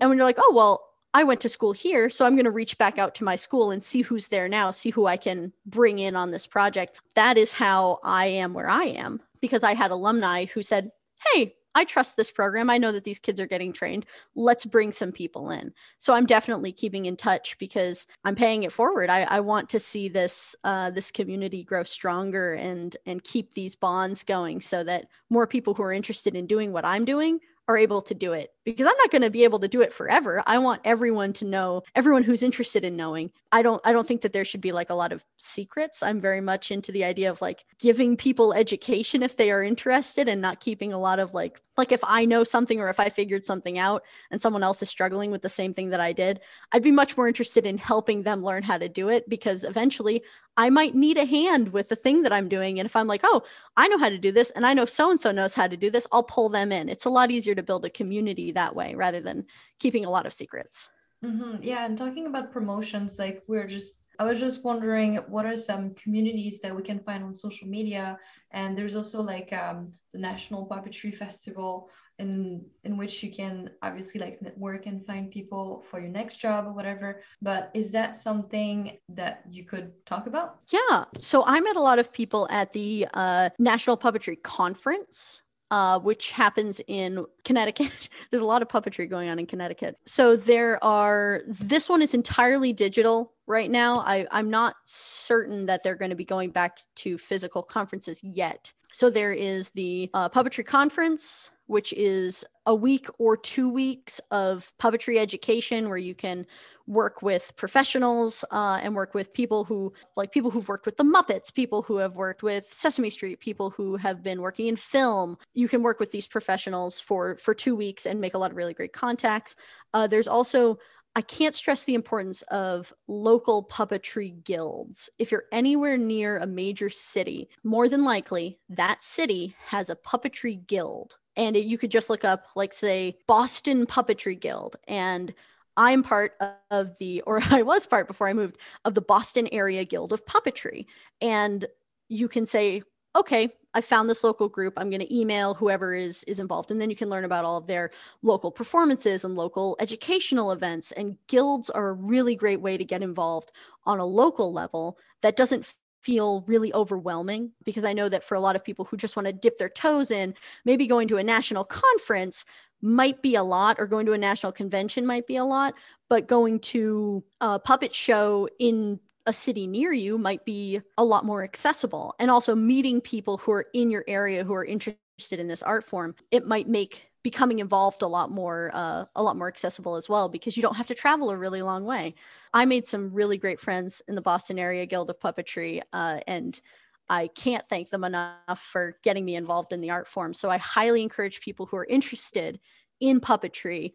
and when you're like, oh well, I went to school here, so I'm going to reach back out to my school and see who's there now, see who I can bring in on this project. That is how I am where I am because I had alumni who said, Hey, I trust this program. I know that these kids are getting trained. Let's bring some people in. So I'm definitely keeping in touch because I'm paying it forward. I, I want to see this uh, this community grow stronger and and keep these bonds going so that more people who are interested in doing what I'm doing are able to do it because I'm not going to be able to do it forever. I want everyone to know, everyone who's interested in knowing. I don't I don't think that there should be like a lot of secrets. I'm very much into the idea of like giving people education if they are interested and not keeping a lot of like like if I know something or if I figured something out and someone else is struggling with the same thing that I did, I'd be much more interested in helping them learn how to do it because eventually I might need a hand with the thing that I'm doing. And if I'm like, oh, I know how to do this and I know so and so knows how to do this, I'll pull them in. It's a lot easier to build a community that way rather than keeping a lot of secrets. Mm-hmm. Yeah. And talking about promotions, like we're just, I was just wondering what are some communities that we can find on social media? And there's also like um, the National Puppetry Festival in in which you can obviously like network and find people for your next job or whatever but is that something that you could talk about yeah so i met a lot of people at the uh, national puppetry conference uh, which happens in Connecticut. [laughs] There's a lot of puppetry going on in Connecticut. So there are, this one is entirely digital right now. I, I'm not certain that they're going to be going back to physical conferences yet. So there is the uh, puppetry conference, which is a week or two weeks of puppetry education where you can work with professionals uh, and work with people who like people who've worked with the muppets people who have worked with sesame street people who have been working in film you can work with these professionals for for two weeks and make a lot of really great contacts uh, there's also I can't stress the importance of local puppetry guilds. If you're anywhere near a major city, more than likely that city has a puppetry guild. And you could just look up, like, say, Boston Puppetry Guild. And I'm part of the, or [laughs] I was part before I moved, of the Boston Area Guild of Puppetry. And you can say, okay, I found this local group. I'm going to email whoever is is involved, and then you can learn about all of their local performances and local educational events. And guilds are a really great way to get involved on a local level that doesn't feel really overwhelming because I know that for a lot of people who just want to dip their toes in, maybe going to a national conference might be a lot, or going to a national convention might be a lot, but going to a puppet show in a city near you might be a lot more accessible. And also meeting people who are in your area who are interested in this art form, it might make becoming involved a lot more uh, a lot more accessible as well because you don't have to travel a really long way. I made some really great friends in the boston area guild of puppetry uh, and i can't thank them enough for getting me involved in the art form. So i highly encourage people who are interested in puppetry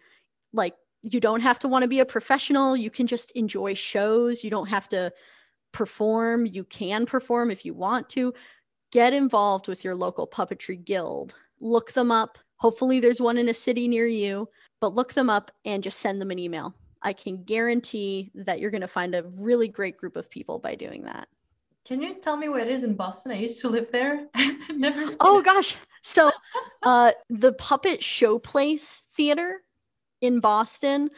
like you don't have to want to be a professional. You can just enjoy shows. You don't have to perform. You can perform if you want to. Get involved with your local puppetry guild. Look them up hopefully there's one in a city near you but look them up and just send them an email i can guarantee that you're going to find a really great group of people by doing that can you tell me where it is in Boston? I used to live there. [laughs] Never. oh it. gosh. So, uh, the Puppet Showplace Theater in Boston,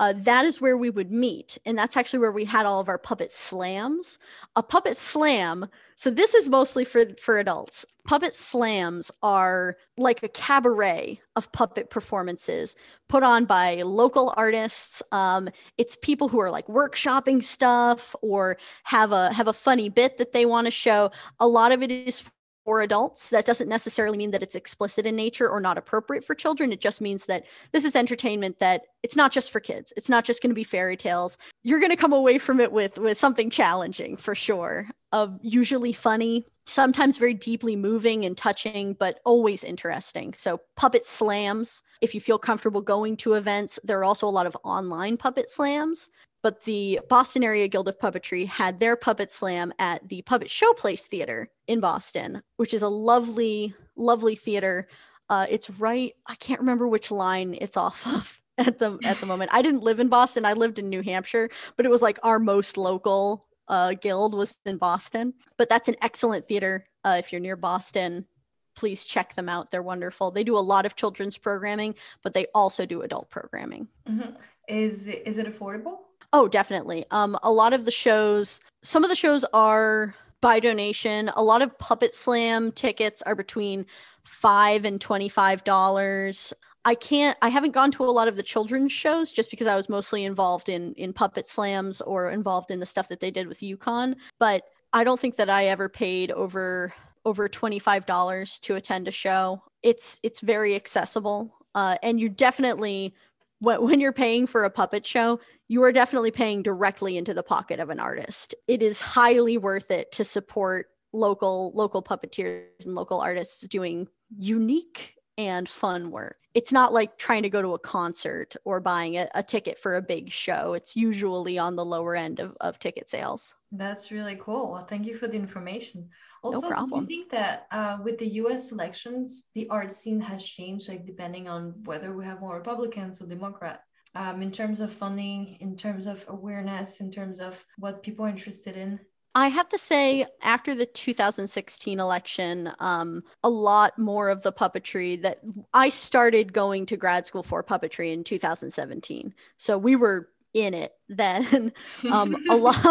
uh, that is where we would meet. And that's actually where we had all of our puppet slams. A puppet slam, so this is mostly for, for adults. Puppet slams are like a cabaret of puppet performances put on by local artists. Um, it's people who are like workshopping stuff or have a have a funny bit that they want to show. A lot of it is for adults. That doesn't necessarily mean that it's explicit in nature or not appropriate for children. It just means that this is entertainment that it's not just for kids. It's not just going to be fairy tales. You're going to come away from it with with something challenging for sure. Of usually funny, sometimes very deeply moving and touching, but always interesting. So puppet slams. If you feel comfortable going to events, there are also a lot of online puppet slams but the Boston Area Guild of Puppetry had their puppet slam at the Puppet Showplace Theater in Boston, which is a lovely, lovely theater. Uh, it's right, I can't remember which line it's off [laughs] of at the at the moment. I didn't live in Boston. I lived in New Hampshire, but it was like our most local uh, guild was in Boston. But that's an excellent theater. Uh, if you're near Boston, please check them out. They're wonderful. They do a lot of children's programming, but they also do adult programming. Mm-hmm. Is is it affordable? Oh, definitely. Um, a lot of the shows, some of the shows are by donation. A lot of Puppet Slam tickets are between five and twenty-five dollars. I can't. I haven't gone to a lot of the children's shows just because I was mostly involved in in Puppet Slams or involved in the stuff that they did with UConn. But I don't think that I ever paid over over twenty-five dollars to attend a show. It's it's very accessible, uh, and you definitely when, you're paying for a puppet show, you are definitely paying directly into the pocket of an artist. It is highly worth it to support local local puppeteers and local artists doing unique and fun work. It's not like trying to go to a concert or buying a, a, ticket for a big show. It's usually on the lower end of, of ticket sales. That's really cool. Thank you for the information. Also, no problem. do you think that uh, with the US elections, the art scene has changed, like depending on whether we have more Republicans or Democrats? Um, in terms of funding, in terms of awareness, in terms of what people are interested in? I have to say, after the 2016 election, um, a lot more of the puppetry that I started going to grad school for puppetry in 2017. So we were in it then. [laughs] um, a [laughs] lot. [laughs]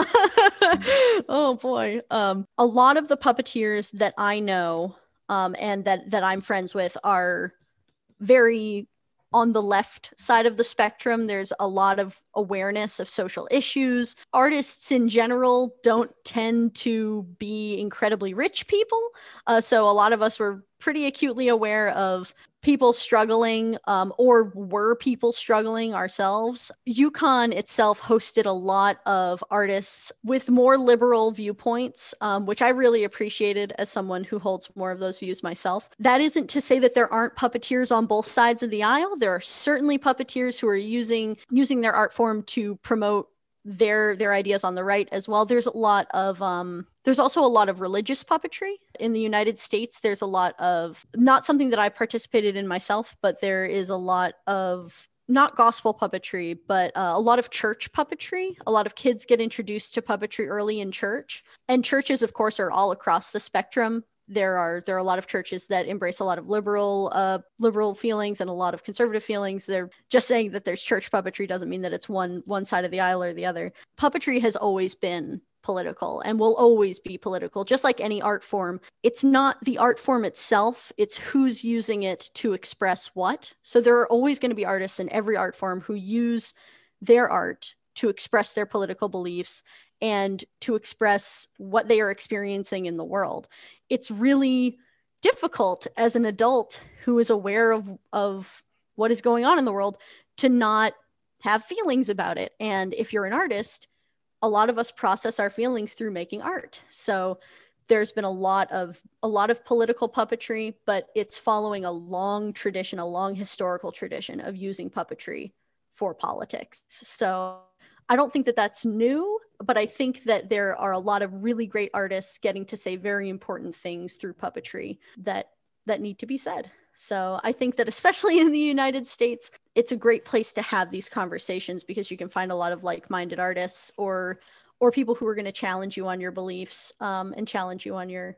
oh boy. Um, a lot of the puppeteers that I know um, and that that I'm friends with are very on the left side of the spectrum. There's a lot of awareness of social issues. Artists in general don't tend to be incredibly rich people. Uh, so a lot of us were pretty acutely aware of people struggling um, or were people struggling ourselves. UConn itself hosted a lot of artists with more liberal viewpoints, um, which I really appreciated as someone who holds more of those views myself. That isn't to say that there aren't puppeteers on both sides of the aisle. There are certainly puppeteers who are using using their art form to promote their their ideas on the right as well. There's a lot of um there's also a lot of religious puppetry in the united states. There's a lot of not something that i participated in myself but there is a lot of not gospel puppetry but uh, a lot of church puppetry. A lot of kids get introduced to puppetry early in church. And churches of course are all across the spectrum there are there are a lot of churches that embrace a lot of liberal uh, liberal feelings and a lot of conservative feelings. They're just saying that there's church puppetry doesn't mean that it's one one side of the aisle or the other. Puppetry has always been political and will always be political just like any art form it's not the art form itself it's who's using it to express what so there are always going to be artists in every art form who use their art to express their political beliefs and to express what they are experiencing in the world. It's really difficult as an adult who is aware of of what is going on in the world to not have feelings about it. And if you're an artist a lot of us process our feelings through making art. So there's been a lot of a lot of political puppetry but it's following a long tradition a long historical tradition of using puppetry for politics. So i don't think that that's new but I think that there are a lot of really great artists getting to say very important things through puppetry that that need to be said. So I think that especially [laughs] in the United States, it's a great place to have these conversations because you can find a lot of like-minded artists or or people who are going to challenge you on your beliefs um, and challenge you on your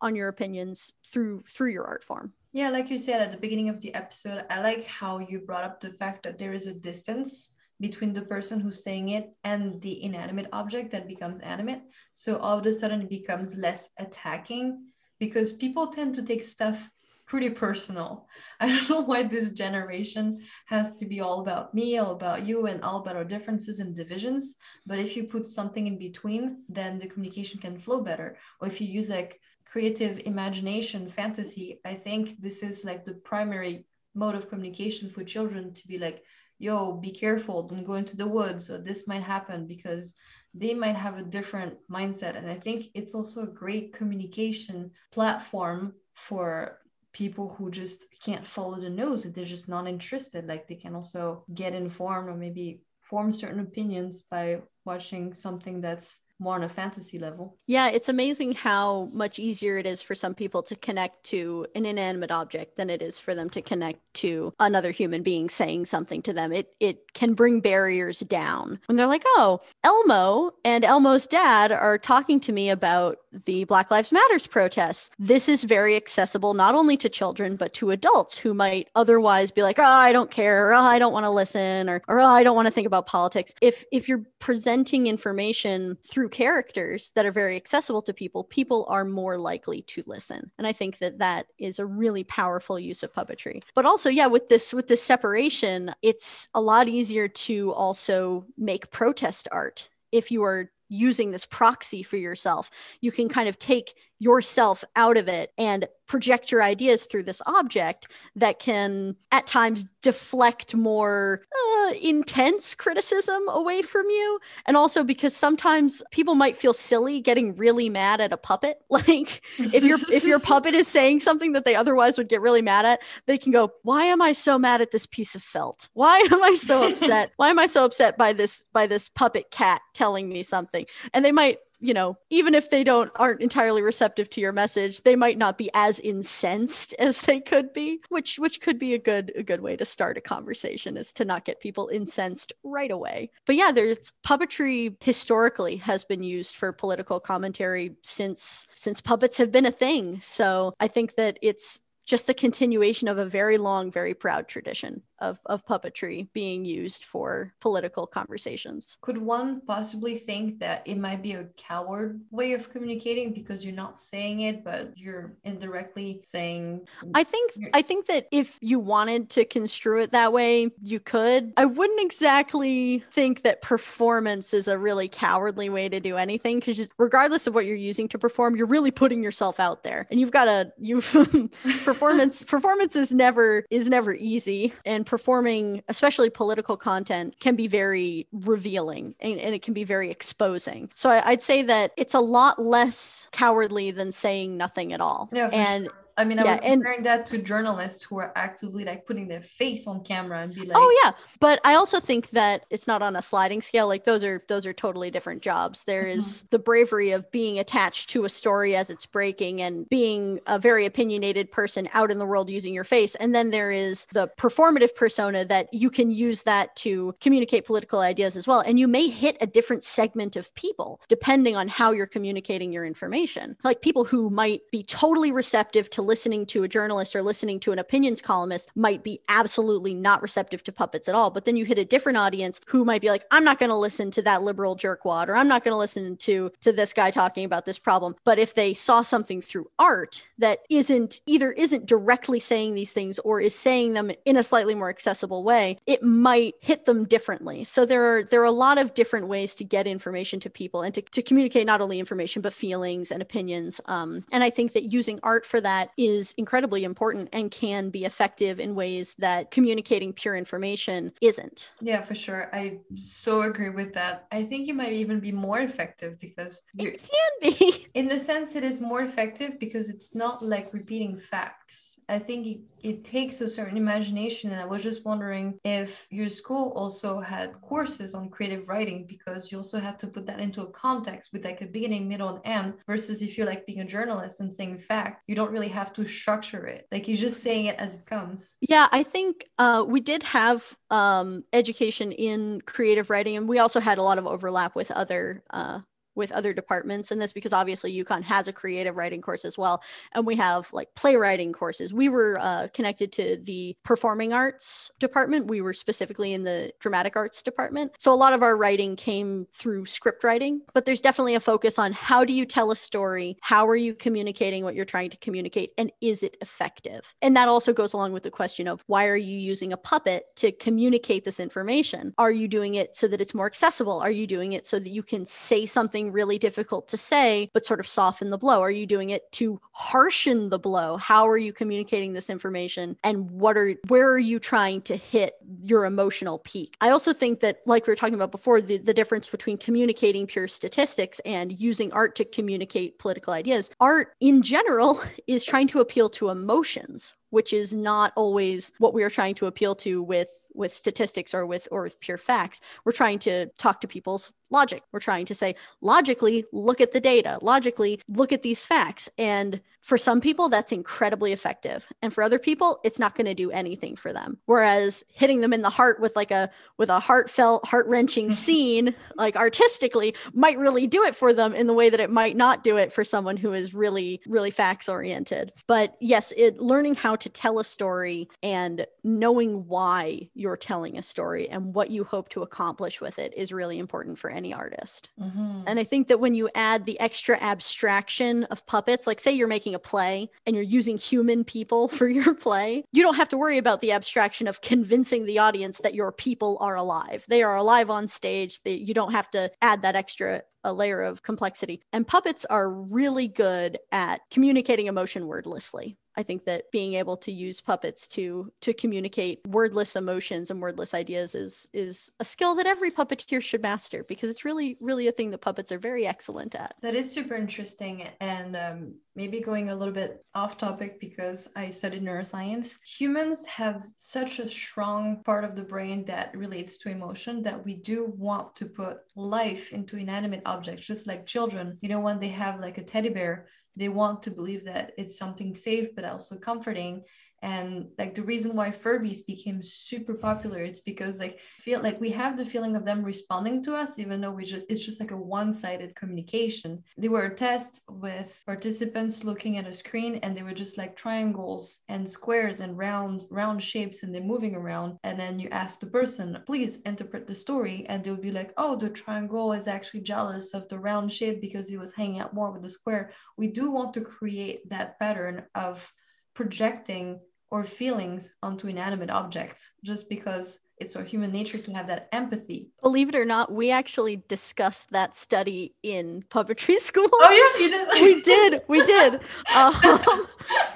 on your opinions through through your art form. Yeah, like you said at the beginning of the episode, I like how you brought up the fact that there is a distance between the person who's saying it and the inanimate object that becomes animate. So all of a sudden it becomes less attacking because people tend to take stuff pretty personal. [laughs] I don't know why this generation has to be all about me, all about you, and all about our differences and divisions. But if you put something in between, then the communication can flow better. Or if you use like creative imagination, fantasy, I think this is like the primary mode of communication for children to be like, yo be careful don't go into the woods or this might happen because they might have a different mindset. And i think it's also a great communication platform for people who just can't follow the nose they're just not interested like they can also get informed or maybe form certain opinions by watching something that's more on a fantasy level. Yeah, it's amazing how much easier it is for some people to connect to an inanimate object than it is for them to connect to another human being saying something to them. It it can bring barriers down. When they're like, "Oh, Elmo and Elmo's dad are talking to me about the Black Lives Matters protests." This is very accessible not only to children but to adults who might otherwise be like, "Oh, I don't care," or oh, "I don't want to listen," or, or "Oh, I don't want to think about politics." If if you're presenting information through characters that are very accessible to people, people are more likely to listen. And I think that that is a really powerful use of puppetry. But also, yeah, with this with this separation, it's a lot easier to also make protest art if you are using this proxy for yourself. You can kind of take yourself out of it and project your ideas through this object that can at times deflect more uh, intense criticism away from you. And also because sometimes people might feel silly getting really mad at a puppet. [laughs] Like if your if your puppet is saying something that they otherwise would get really mad at they can go why am i so mad at this piece of felt? Why am i so upset? [laughs] Why am i so upset by this by this puppet cat telling me something and they might you know, even if they don't aren't entirely receptive to your message, they might not be as incensed as they could be, which which could be a good a good way to start a conversation is to not get people incensed right away. But yeah, there's puppetry historically has been used for political commentary since since puppets have been a thing. So I think that it's just a continuation of a very long, very proud tradition of, of puppetry being used for political conversations. Could one possibly think that it might be a coward way of communicating because you're not saying it, but you're indirectly saying? I think I think that if you wanted to construe it that way, you could. I wouldn't exactly think that performance is a really cowardly way to do anything because regardless of what you're using to perform, you're really putting yourself out there, and you've got to you [laughs] performance [laughs] performance is never is never easy, and performing, especially political content, can be very revealing and, and it can be very exposing. So I, would say that it's a lot less cowardly than saying nothing at all. Yeah, and sure. I mean, I yeah, was comparing and, that to journalists who are actively like putting their face on camera and be like, "Oh yeah," but I also think that it's not on a sliding scale. Like those are those are totally different jobs. There mm-hmm. is the bravery of being attached to a story as it's breaking and being a very opinionated person out in the world using your face, and then there is the performative persona that you can use that to communicate political ideas as well. And you may hit a different segment of people depending on how you're communicating your information. Like people who might be totally receptive to listening to a journalist or listening to an opinions columnist might be absolutely not receptive to puppets at all. But then you hit a different audience who might be like, I'm not going to listen to that liberal jerkwad, or I'm not going to listen to to this guy talking about this problem. But if they saw something through art that isn't either isn't directly saying these things or is saying them in a slightly more accessible way, it might hit them differently. So there are there are a lot of different ways to get information to people and to, to communicate not only information but feelings and opinions. Um, and I think that using art for that is incredibly important and can be effective in ways that communicating pure information isn't. Yeah, for sure. I so agree with that. I think it might even be more effective because it can be. [laughs] In the sense it is more effective because it's not like repeating facts. I think it, it takes a certain imagination. And I was just wondering if your school also had courses on creative writing because you also had to put that into a context with like a beginning, middle, and end versus if you're like being a journalist and saying fact, you don't really have to structure it. Like you're just saying it as it comes. Yeah, I think uh, we did have um, education in creative writing, and we also had a lot of overlap with other uh, with other departments and this because obviously UConn has a creative writing course as well. And we have like playwriting courses. We were uh, connected to the performing arts department. We were specifically in the dramatic arts department. So a lot of our writing came through script writing but there's definitely a focus on how do you tell a story? How are you communicating what you're trying to communicate? And is it effective? And that also goes along with the question of why are you using a puppet to communicate this information? Are you doing it so that it's more accessible? Are you doing it so that you can say something something really difficult to say, but sort of soften the blow? Are you doing it to harshen the blow? How are you communicating this information? And what are where are you trying to hit your emotional peak? I also think that, like we were talking about before, the, the difference between communicating pure statistics and using art to communicate political ideas, art in general [laughs] is trying to appeal to emotions, which is not always what we are trying to appeal to with with statistics or with or with pure facts we're trying to talk to people's logic. We're trying to say, logically, look at the data, logically, look at these facts. And for some people, that's incredibly effective. And for other people, it's not going to do anything for them. Whereas hitting them in the heart with like a with a heartfelt, heart-wrenching mm-hmm. scene, like artistically, might really do it for them in the way that it might not do it for someone who is really, really facts oriented. But yes, it learning how to tell a story and knowing why you're telling a story and what you hope to accomplish with it is really important for any artist. Mm-hmm. And I think that when you add the extra abstraction of puppets, like say you're making a play and you're using human people [laughs] for your play, you don't have to worry about the abstraction of convincing the audience that your people are alive. They are alive on stage. They, you don't have to add that extra a layer of complexity. And puppets are really good at communicating emotion wordlessly. I think that being able to use puppets to to communicate wordless emotions and wordless ideas is is a skill that every puppeteer should master because it's really really a thing that puppets are very excellent at. That is super interesting and um, maybe going a little bit off topic because I studied neuroscience. Humans have such a strong part of the brain that relates to emotion that we do want to put life into inanimate objects, just like children. You know, when they have like a teddy bear they want to believe that it's something safe but also comforting and like the reason why furbies became super popular it's because like feel like we have the feeling of them responding to us even though we just it's just like a one-sided communication. They were a test with participants looking at a screen and they were just like triangles and squares and round round shapes and they're moving around. And then you ask the person please interpret the story and they'll be like oh the triangle is actually jealous of the round shape because he was hanging out more with the square. We do want to create that pattern of projecting or feelings onto inanimate objects just because it's our human nature to have that empathy. Believe it or not, we actually discussed that study in puppetry [laughs] school. Oh yeah, you did. we did. We did. Um, [laughs]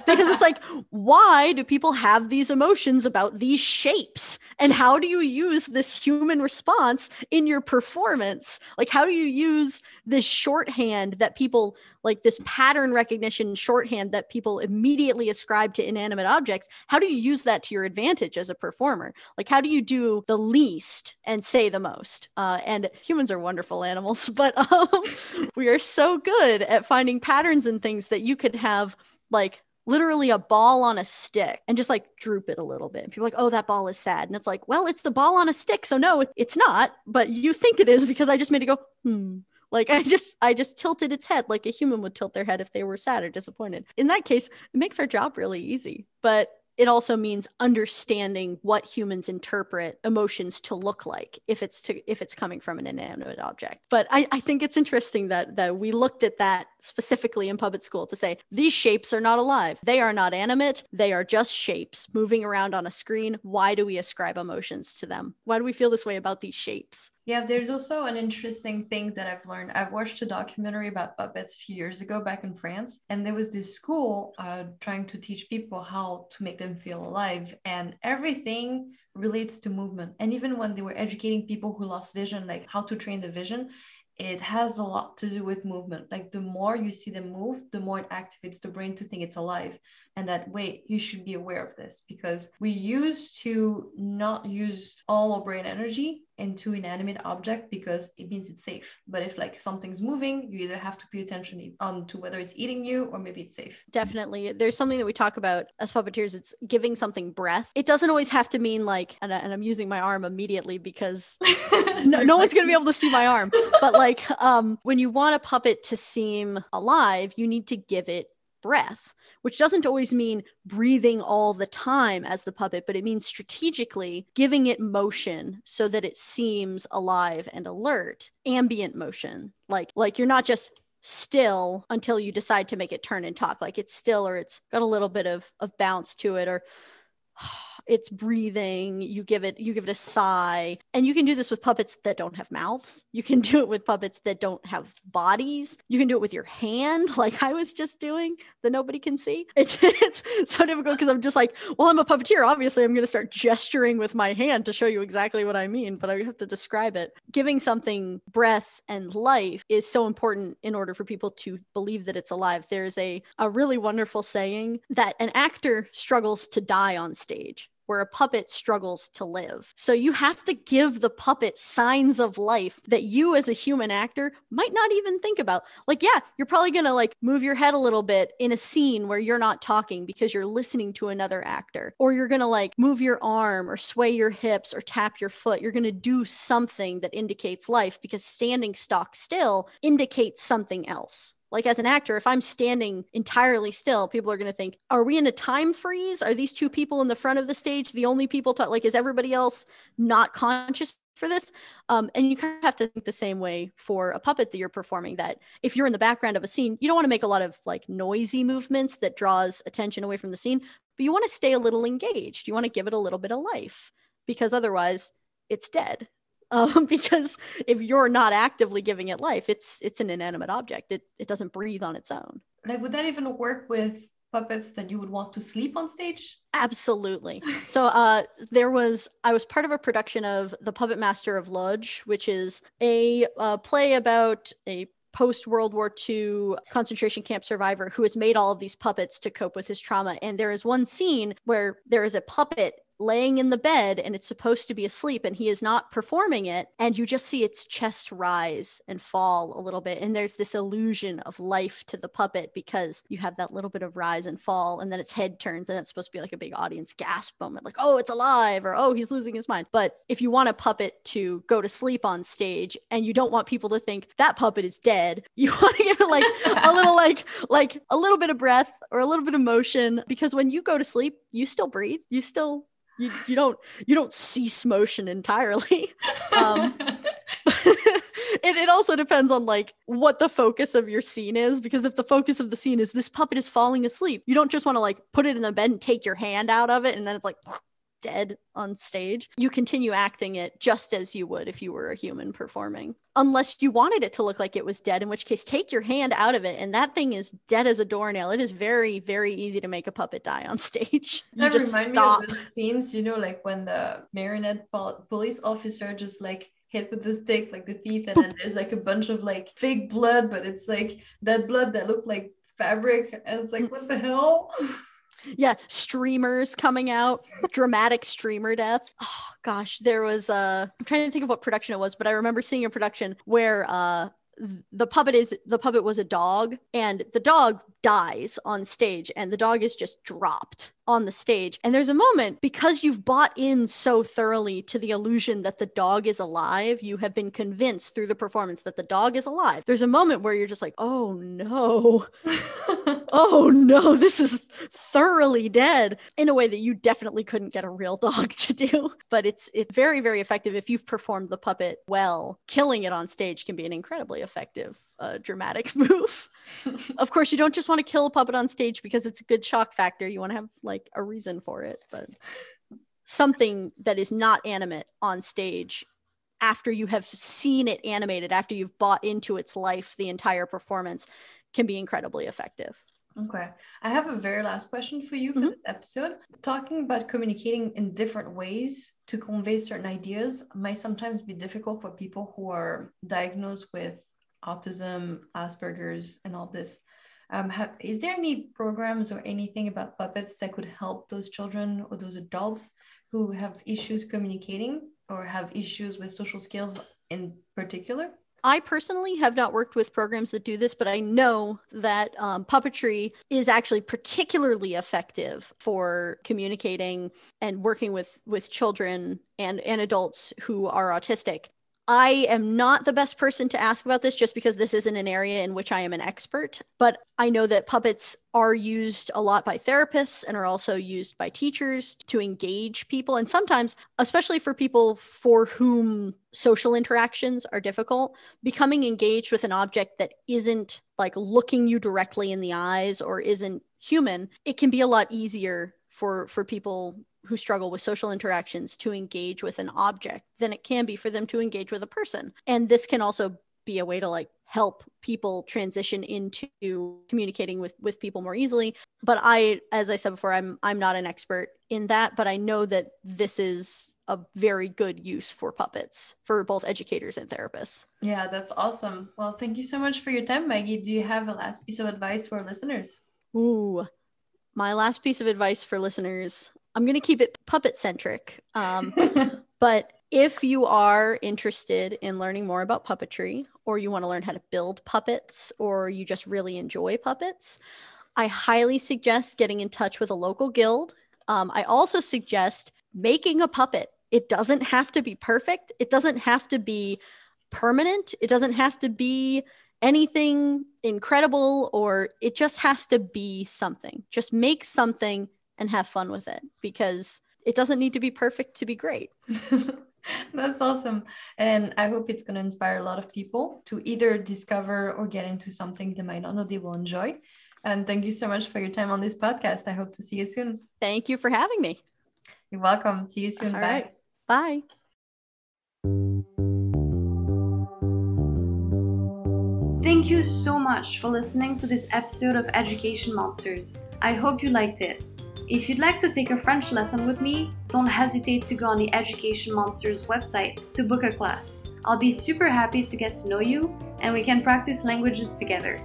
because it's like, why do people have these emotions about these shapes? And how do you use this human response in your performance? Like, how do you use this shorthand that people like this pattern recognition shorthand that people immediately ascribe to inanimate objects how do you use that to your advantage as a performer like how do you do the least and say the most uh, and humans are wonderful animals [laughs] but um, we are so good at finding patterns and things that you could have like literally a ball on a stick and just like droop it a little bit. And people like, oh, that ball is sad. And it's like, well, it's the ball on a stick. So no, it's not, but you think it is because I just made it go, hmm. Like I just I just tilted its head like a human would tilt their head if they were sad or disappointed. In that case, it makes our job really easy. But it also means understanding what humans interpret emotions to look like if it's to if it's coming from an inanimate object. But I, I think it's interesting that that we looked at that specifically in puppet school to say these shapes are not alive. They are not animate. They are just shapes moving around on a screen. Why do we ascribe emotions to them? Why do we feel this way about these shapes yeah there's also an interesting thing that i've learned. I've watched a documentary about puppets a few years ago back in france and there was this school uh, trying to teach people how to make them feel alive and everything relates to movement. And even when they were educating people who lost vision like how to train the vision it has a lot to do with movement. Like the more you see them move the more it activates the brain to think it's alive and that wait you should be aware of this because we used to not use all our brain energy into inanimate object because it means it's safe. But if like something's moving you either have to pay attention on to whether it's eating you or maybe it's safe. Definitely. There's something that we talk about as puppeteers. It's giving something breath. It doesn't always have to mean like and, I, and i'm using my arm immediately because [laughs] no, no one's going to be able to see my arm. But like um when you want a puppet to seem alive you need to give it breath which doesn't always mean breathing all the time as the puppet, but it means strategically giving it motion so that it seems alive and alert. Ambient motion, like like you're not just still until you decide to make it turn and talk. Like it's still or it's got a little bit of of bounce to it or [sighs] it's breathing you give it you give it a sigh. And you can do this with puppets that don't have mouths. You can [laughs] do it with puppets that don't have bodies. You can do it with your hand [laughs] like i was just doing that nobody can see. [laughs] It's, it's so difficult because i'm just like well i'm a puppeteer obviously i'm going to start gesturing with my hand to show you exactly what i mean but i have to describe it. Giving something breath and life is so important in order for people to believe that it's alive. There's a, a really wonderful saying that an actor struggles to die on stage where a puppet struggles to live. So you have to give the puppet signs of life that you as a human actor might not even think about. Like, yeah, you're probably going to like move your head a little bit in a scene where you're not talking because you're listening to another actor, or you're going to like move your arm or sway your hips or tap your foot. You're going to do something that indicates life because standing stock still indicates something else. Like as an actor, if I'm standing entirely still, people are going to think, are we in a time freeze? Are these two people in the front of the stage the only people to like is everybody else not conscious for this? Um, and you kind of have to think the same way for a puppet that you're performing that if you're in the background of a scene, you don't want to make a lot of like noisy movements that draws attention away from the scene, but you want to stay a little engaged. You want to give it a little bit of life because otherwise it's dead um, [laughs] because if you're not actively giving it life, it's it's an inanimate object. It it doesn't breathe on its own. Like, would that even work with puppets that you would want to sleep on stage? Absolutely. [laughs] so uh, there was I was part of a production of The Puppet Master of Lodz, which is a uh, play about a post World War II concentration camp survivor who has made all of these puppets to cope with his trauma. And there is one scene where there is a puppet laying in the bed and it's supposed to be asleep and he is not performing it. And you just see its chest rise and fall a little bit. And there's this illusion of life to the puppet because you have that little bit of rise and fall and then its head turns and it's supposed to be like a big audience gasp moment like oh it's alive or oh he's losing his mind. But if you want a puppet to go to sleep on stage and you don't want people to think that puppet is dead [laughs] you want to give it like a little [laughs] like like a little bit of breath or a little bit of motion because when you go to sleep you still breathe. You still you, you don't you don't cease motion entirely. [laughs] Um, [laughs] it, it also depends on like what the focus of your scene is because if the focus of the scene is this puppet is falling asleep you don't just want to like put it in the bed and take your hand out of it and then it's like dead on stage. You continue acting it just as you would if you were a human performing, unless you wanted it to look like it was dead, in which case, take your hand out of it. And that thing is dead as a doornail. It is very, very easy to make a puppet die on [laughs] stage. You that just stop. me of the scenes, you know, like when the marionette police officer just like hit with the stick like the thief and then there's like a bunch of like fake blood but it's like that blood that looked like fabric and it's like mm. what the hell [laughs] yeah streamers coming out dramatic streamer death. Oh gosh there was uh i'm trying to think of what production it was but i remember seeing a production where uh the puppet is the puppet was a dog and the dog dies on stage and the dog is just dropped on the stage. And there's a moment because you've bought in so thoroughly to the illusion that the dog is alive, you have been convinced through the performance that the dog is alive. There's a moment where you're just like, oh no, [laughs] oh no, this is thoroughly dead in a way that you definitely couldn't get a real dog [laughs] to do. But it's it's very, very effective if you've performed the puppet well. Killing it on stage can be an incredibly effective uh, dramatic [laughs] move. of course, you don't just want to kill a puppet on stage because it's a good shock factor. You want to have like a reason for it, but something that is not animate on stage after you have seen it animated, after you've bought into its life, the entire performance can be incredibly effective. Okay. I have a very last question for you for mm-hmm. this episode. Talking about communicating in different ways to convey certain ideas might sometimes be difficult for people who are diagnosed with autism, Asperger's, and all this. Um, have, is there any programs or anything about puppets that could help those children or those adults who have issues communicating or have issues with social skills in particular? I personally have not worked with programs that do this, but I know that um, puppetry is actually particularly effective for communicating and working with with children and and adults who are autistic. I am not the best person to ask about this just because this isn't an area in which I am an expert, but I know that puppets are used a lot by therapists and are also used by teachers to engage people. And sometimes, especially for people for whom social interactions are difficult, becoming engaged with an object that isn't like looking you directly in the eyes or isn't human, it can be a lot easier for for people who struggle with social interactions to engage with an object than it can be for them to engage with a person. And this can also be a way to like help people transition into communicating with with people more easily. But i as i said before i'm i'm not an expert in that but i know that this is a very good use for puppets for both educators and therapists. Yeah that's awesome. Well thank you so much for your time maggie. Do you have a last piece of advice for listeners? Ooh my last piece of advice for listeners I'm going to keep it puppet centric. Um, [laughs] but if you are interested in learning more about puppetry, or you want to learn how to build puppets, or you just really enjoy puppets, I highly suggest getting in touch with a local guild. Um, I also suggest making a puppet. It doesn't have to be perfect, it doesn't have to be permanent, it doesn't have to be anything incredible, or it just has to be something. Just make something and have fun with it because it doesn't need to be perfect to be great. [laughs] That's awesome. And I hope it's going to inspire a lot of people to either discover or get into something they might not know they will enjoy. And thank you so much for your time on this podcast. I hope to see you soon. Thank you for having me. You're welcome. See you soon. All Bye. Right. Bye. Thank you so much for listening to this episode of Education Monsters. I hope you liked it. If you'd like to take a French lesson with me, don't hesitate to go on the Education Monsters website to book a class. I'll be super happy to get to know you and we can practice languages together.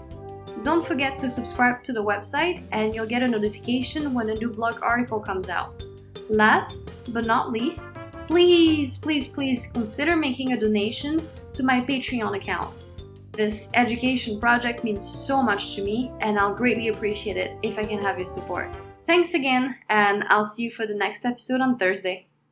Don't forget to subscribe to the website and you'll get a notification when a new blog article comes out. Last but not least, please, please, please consider making a donation to my Patreon account. This education project means so much to me, and I'll greatly appreciate it if I can have your support. Thanks again, and I'll see you for the next episode on Thursday.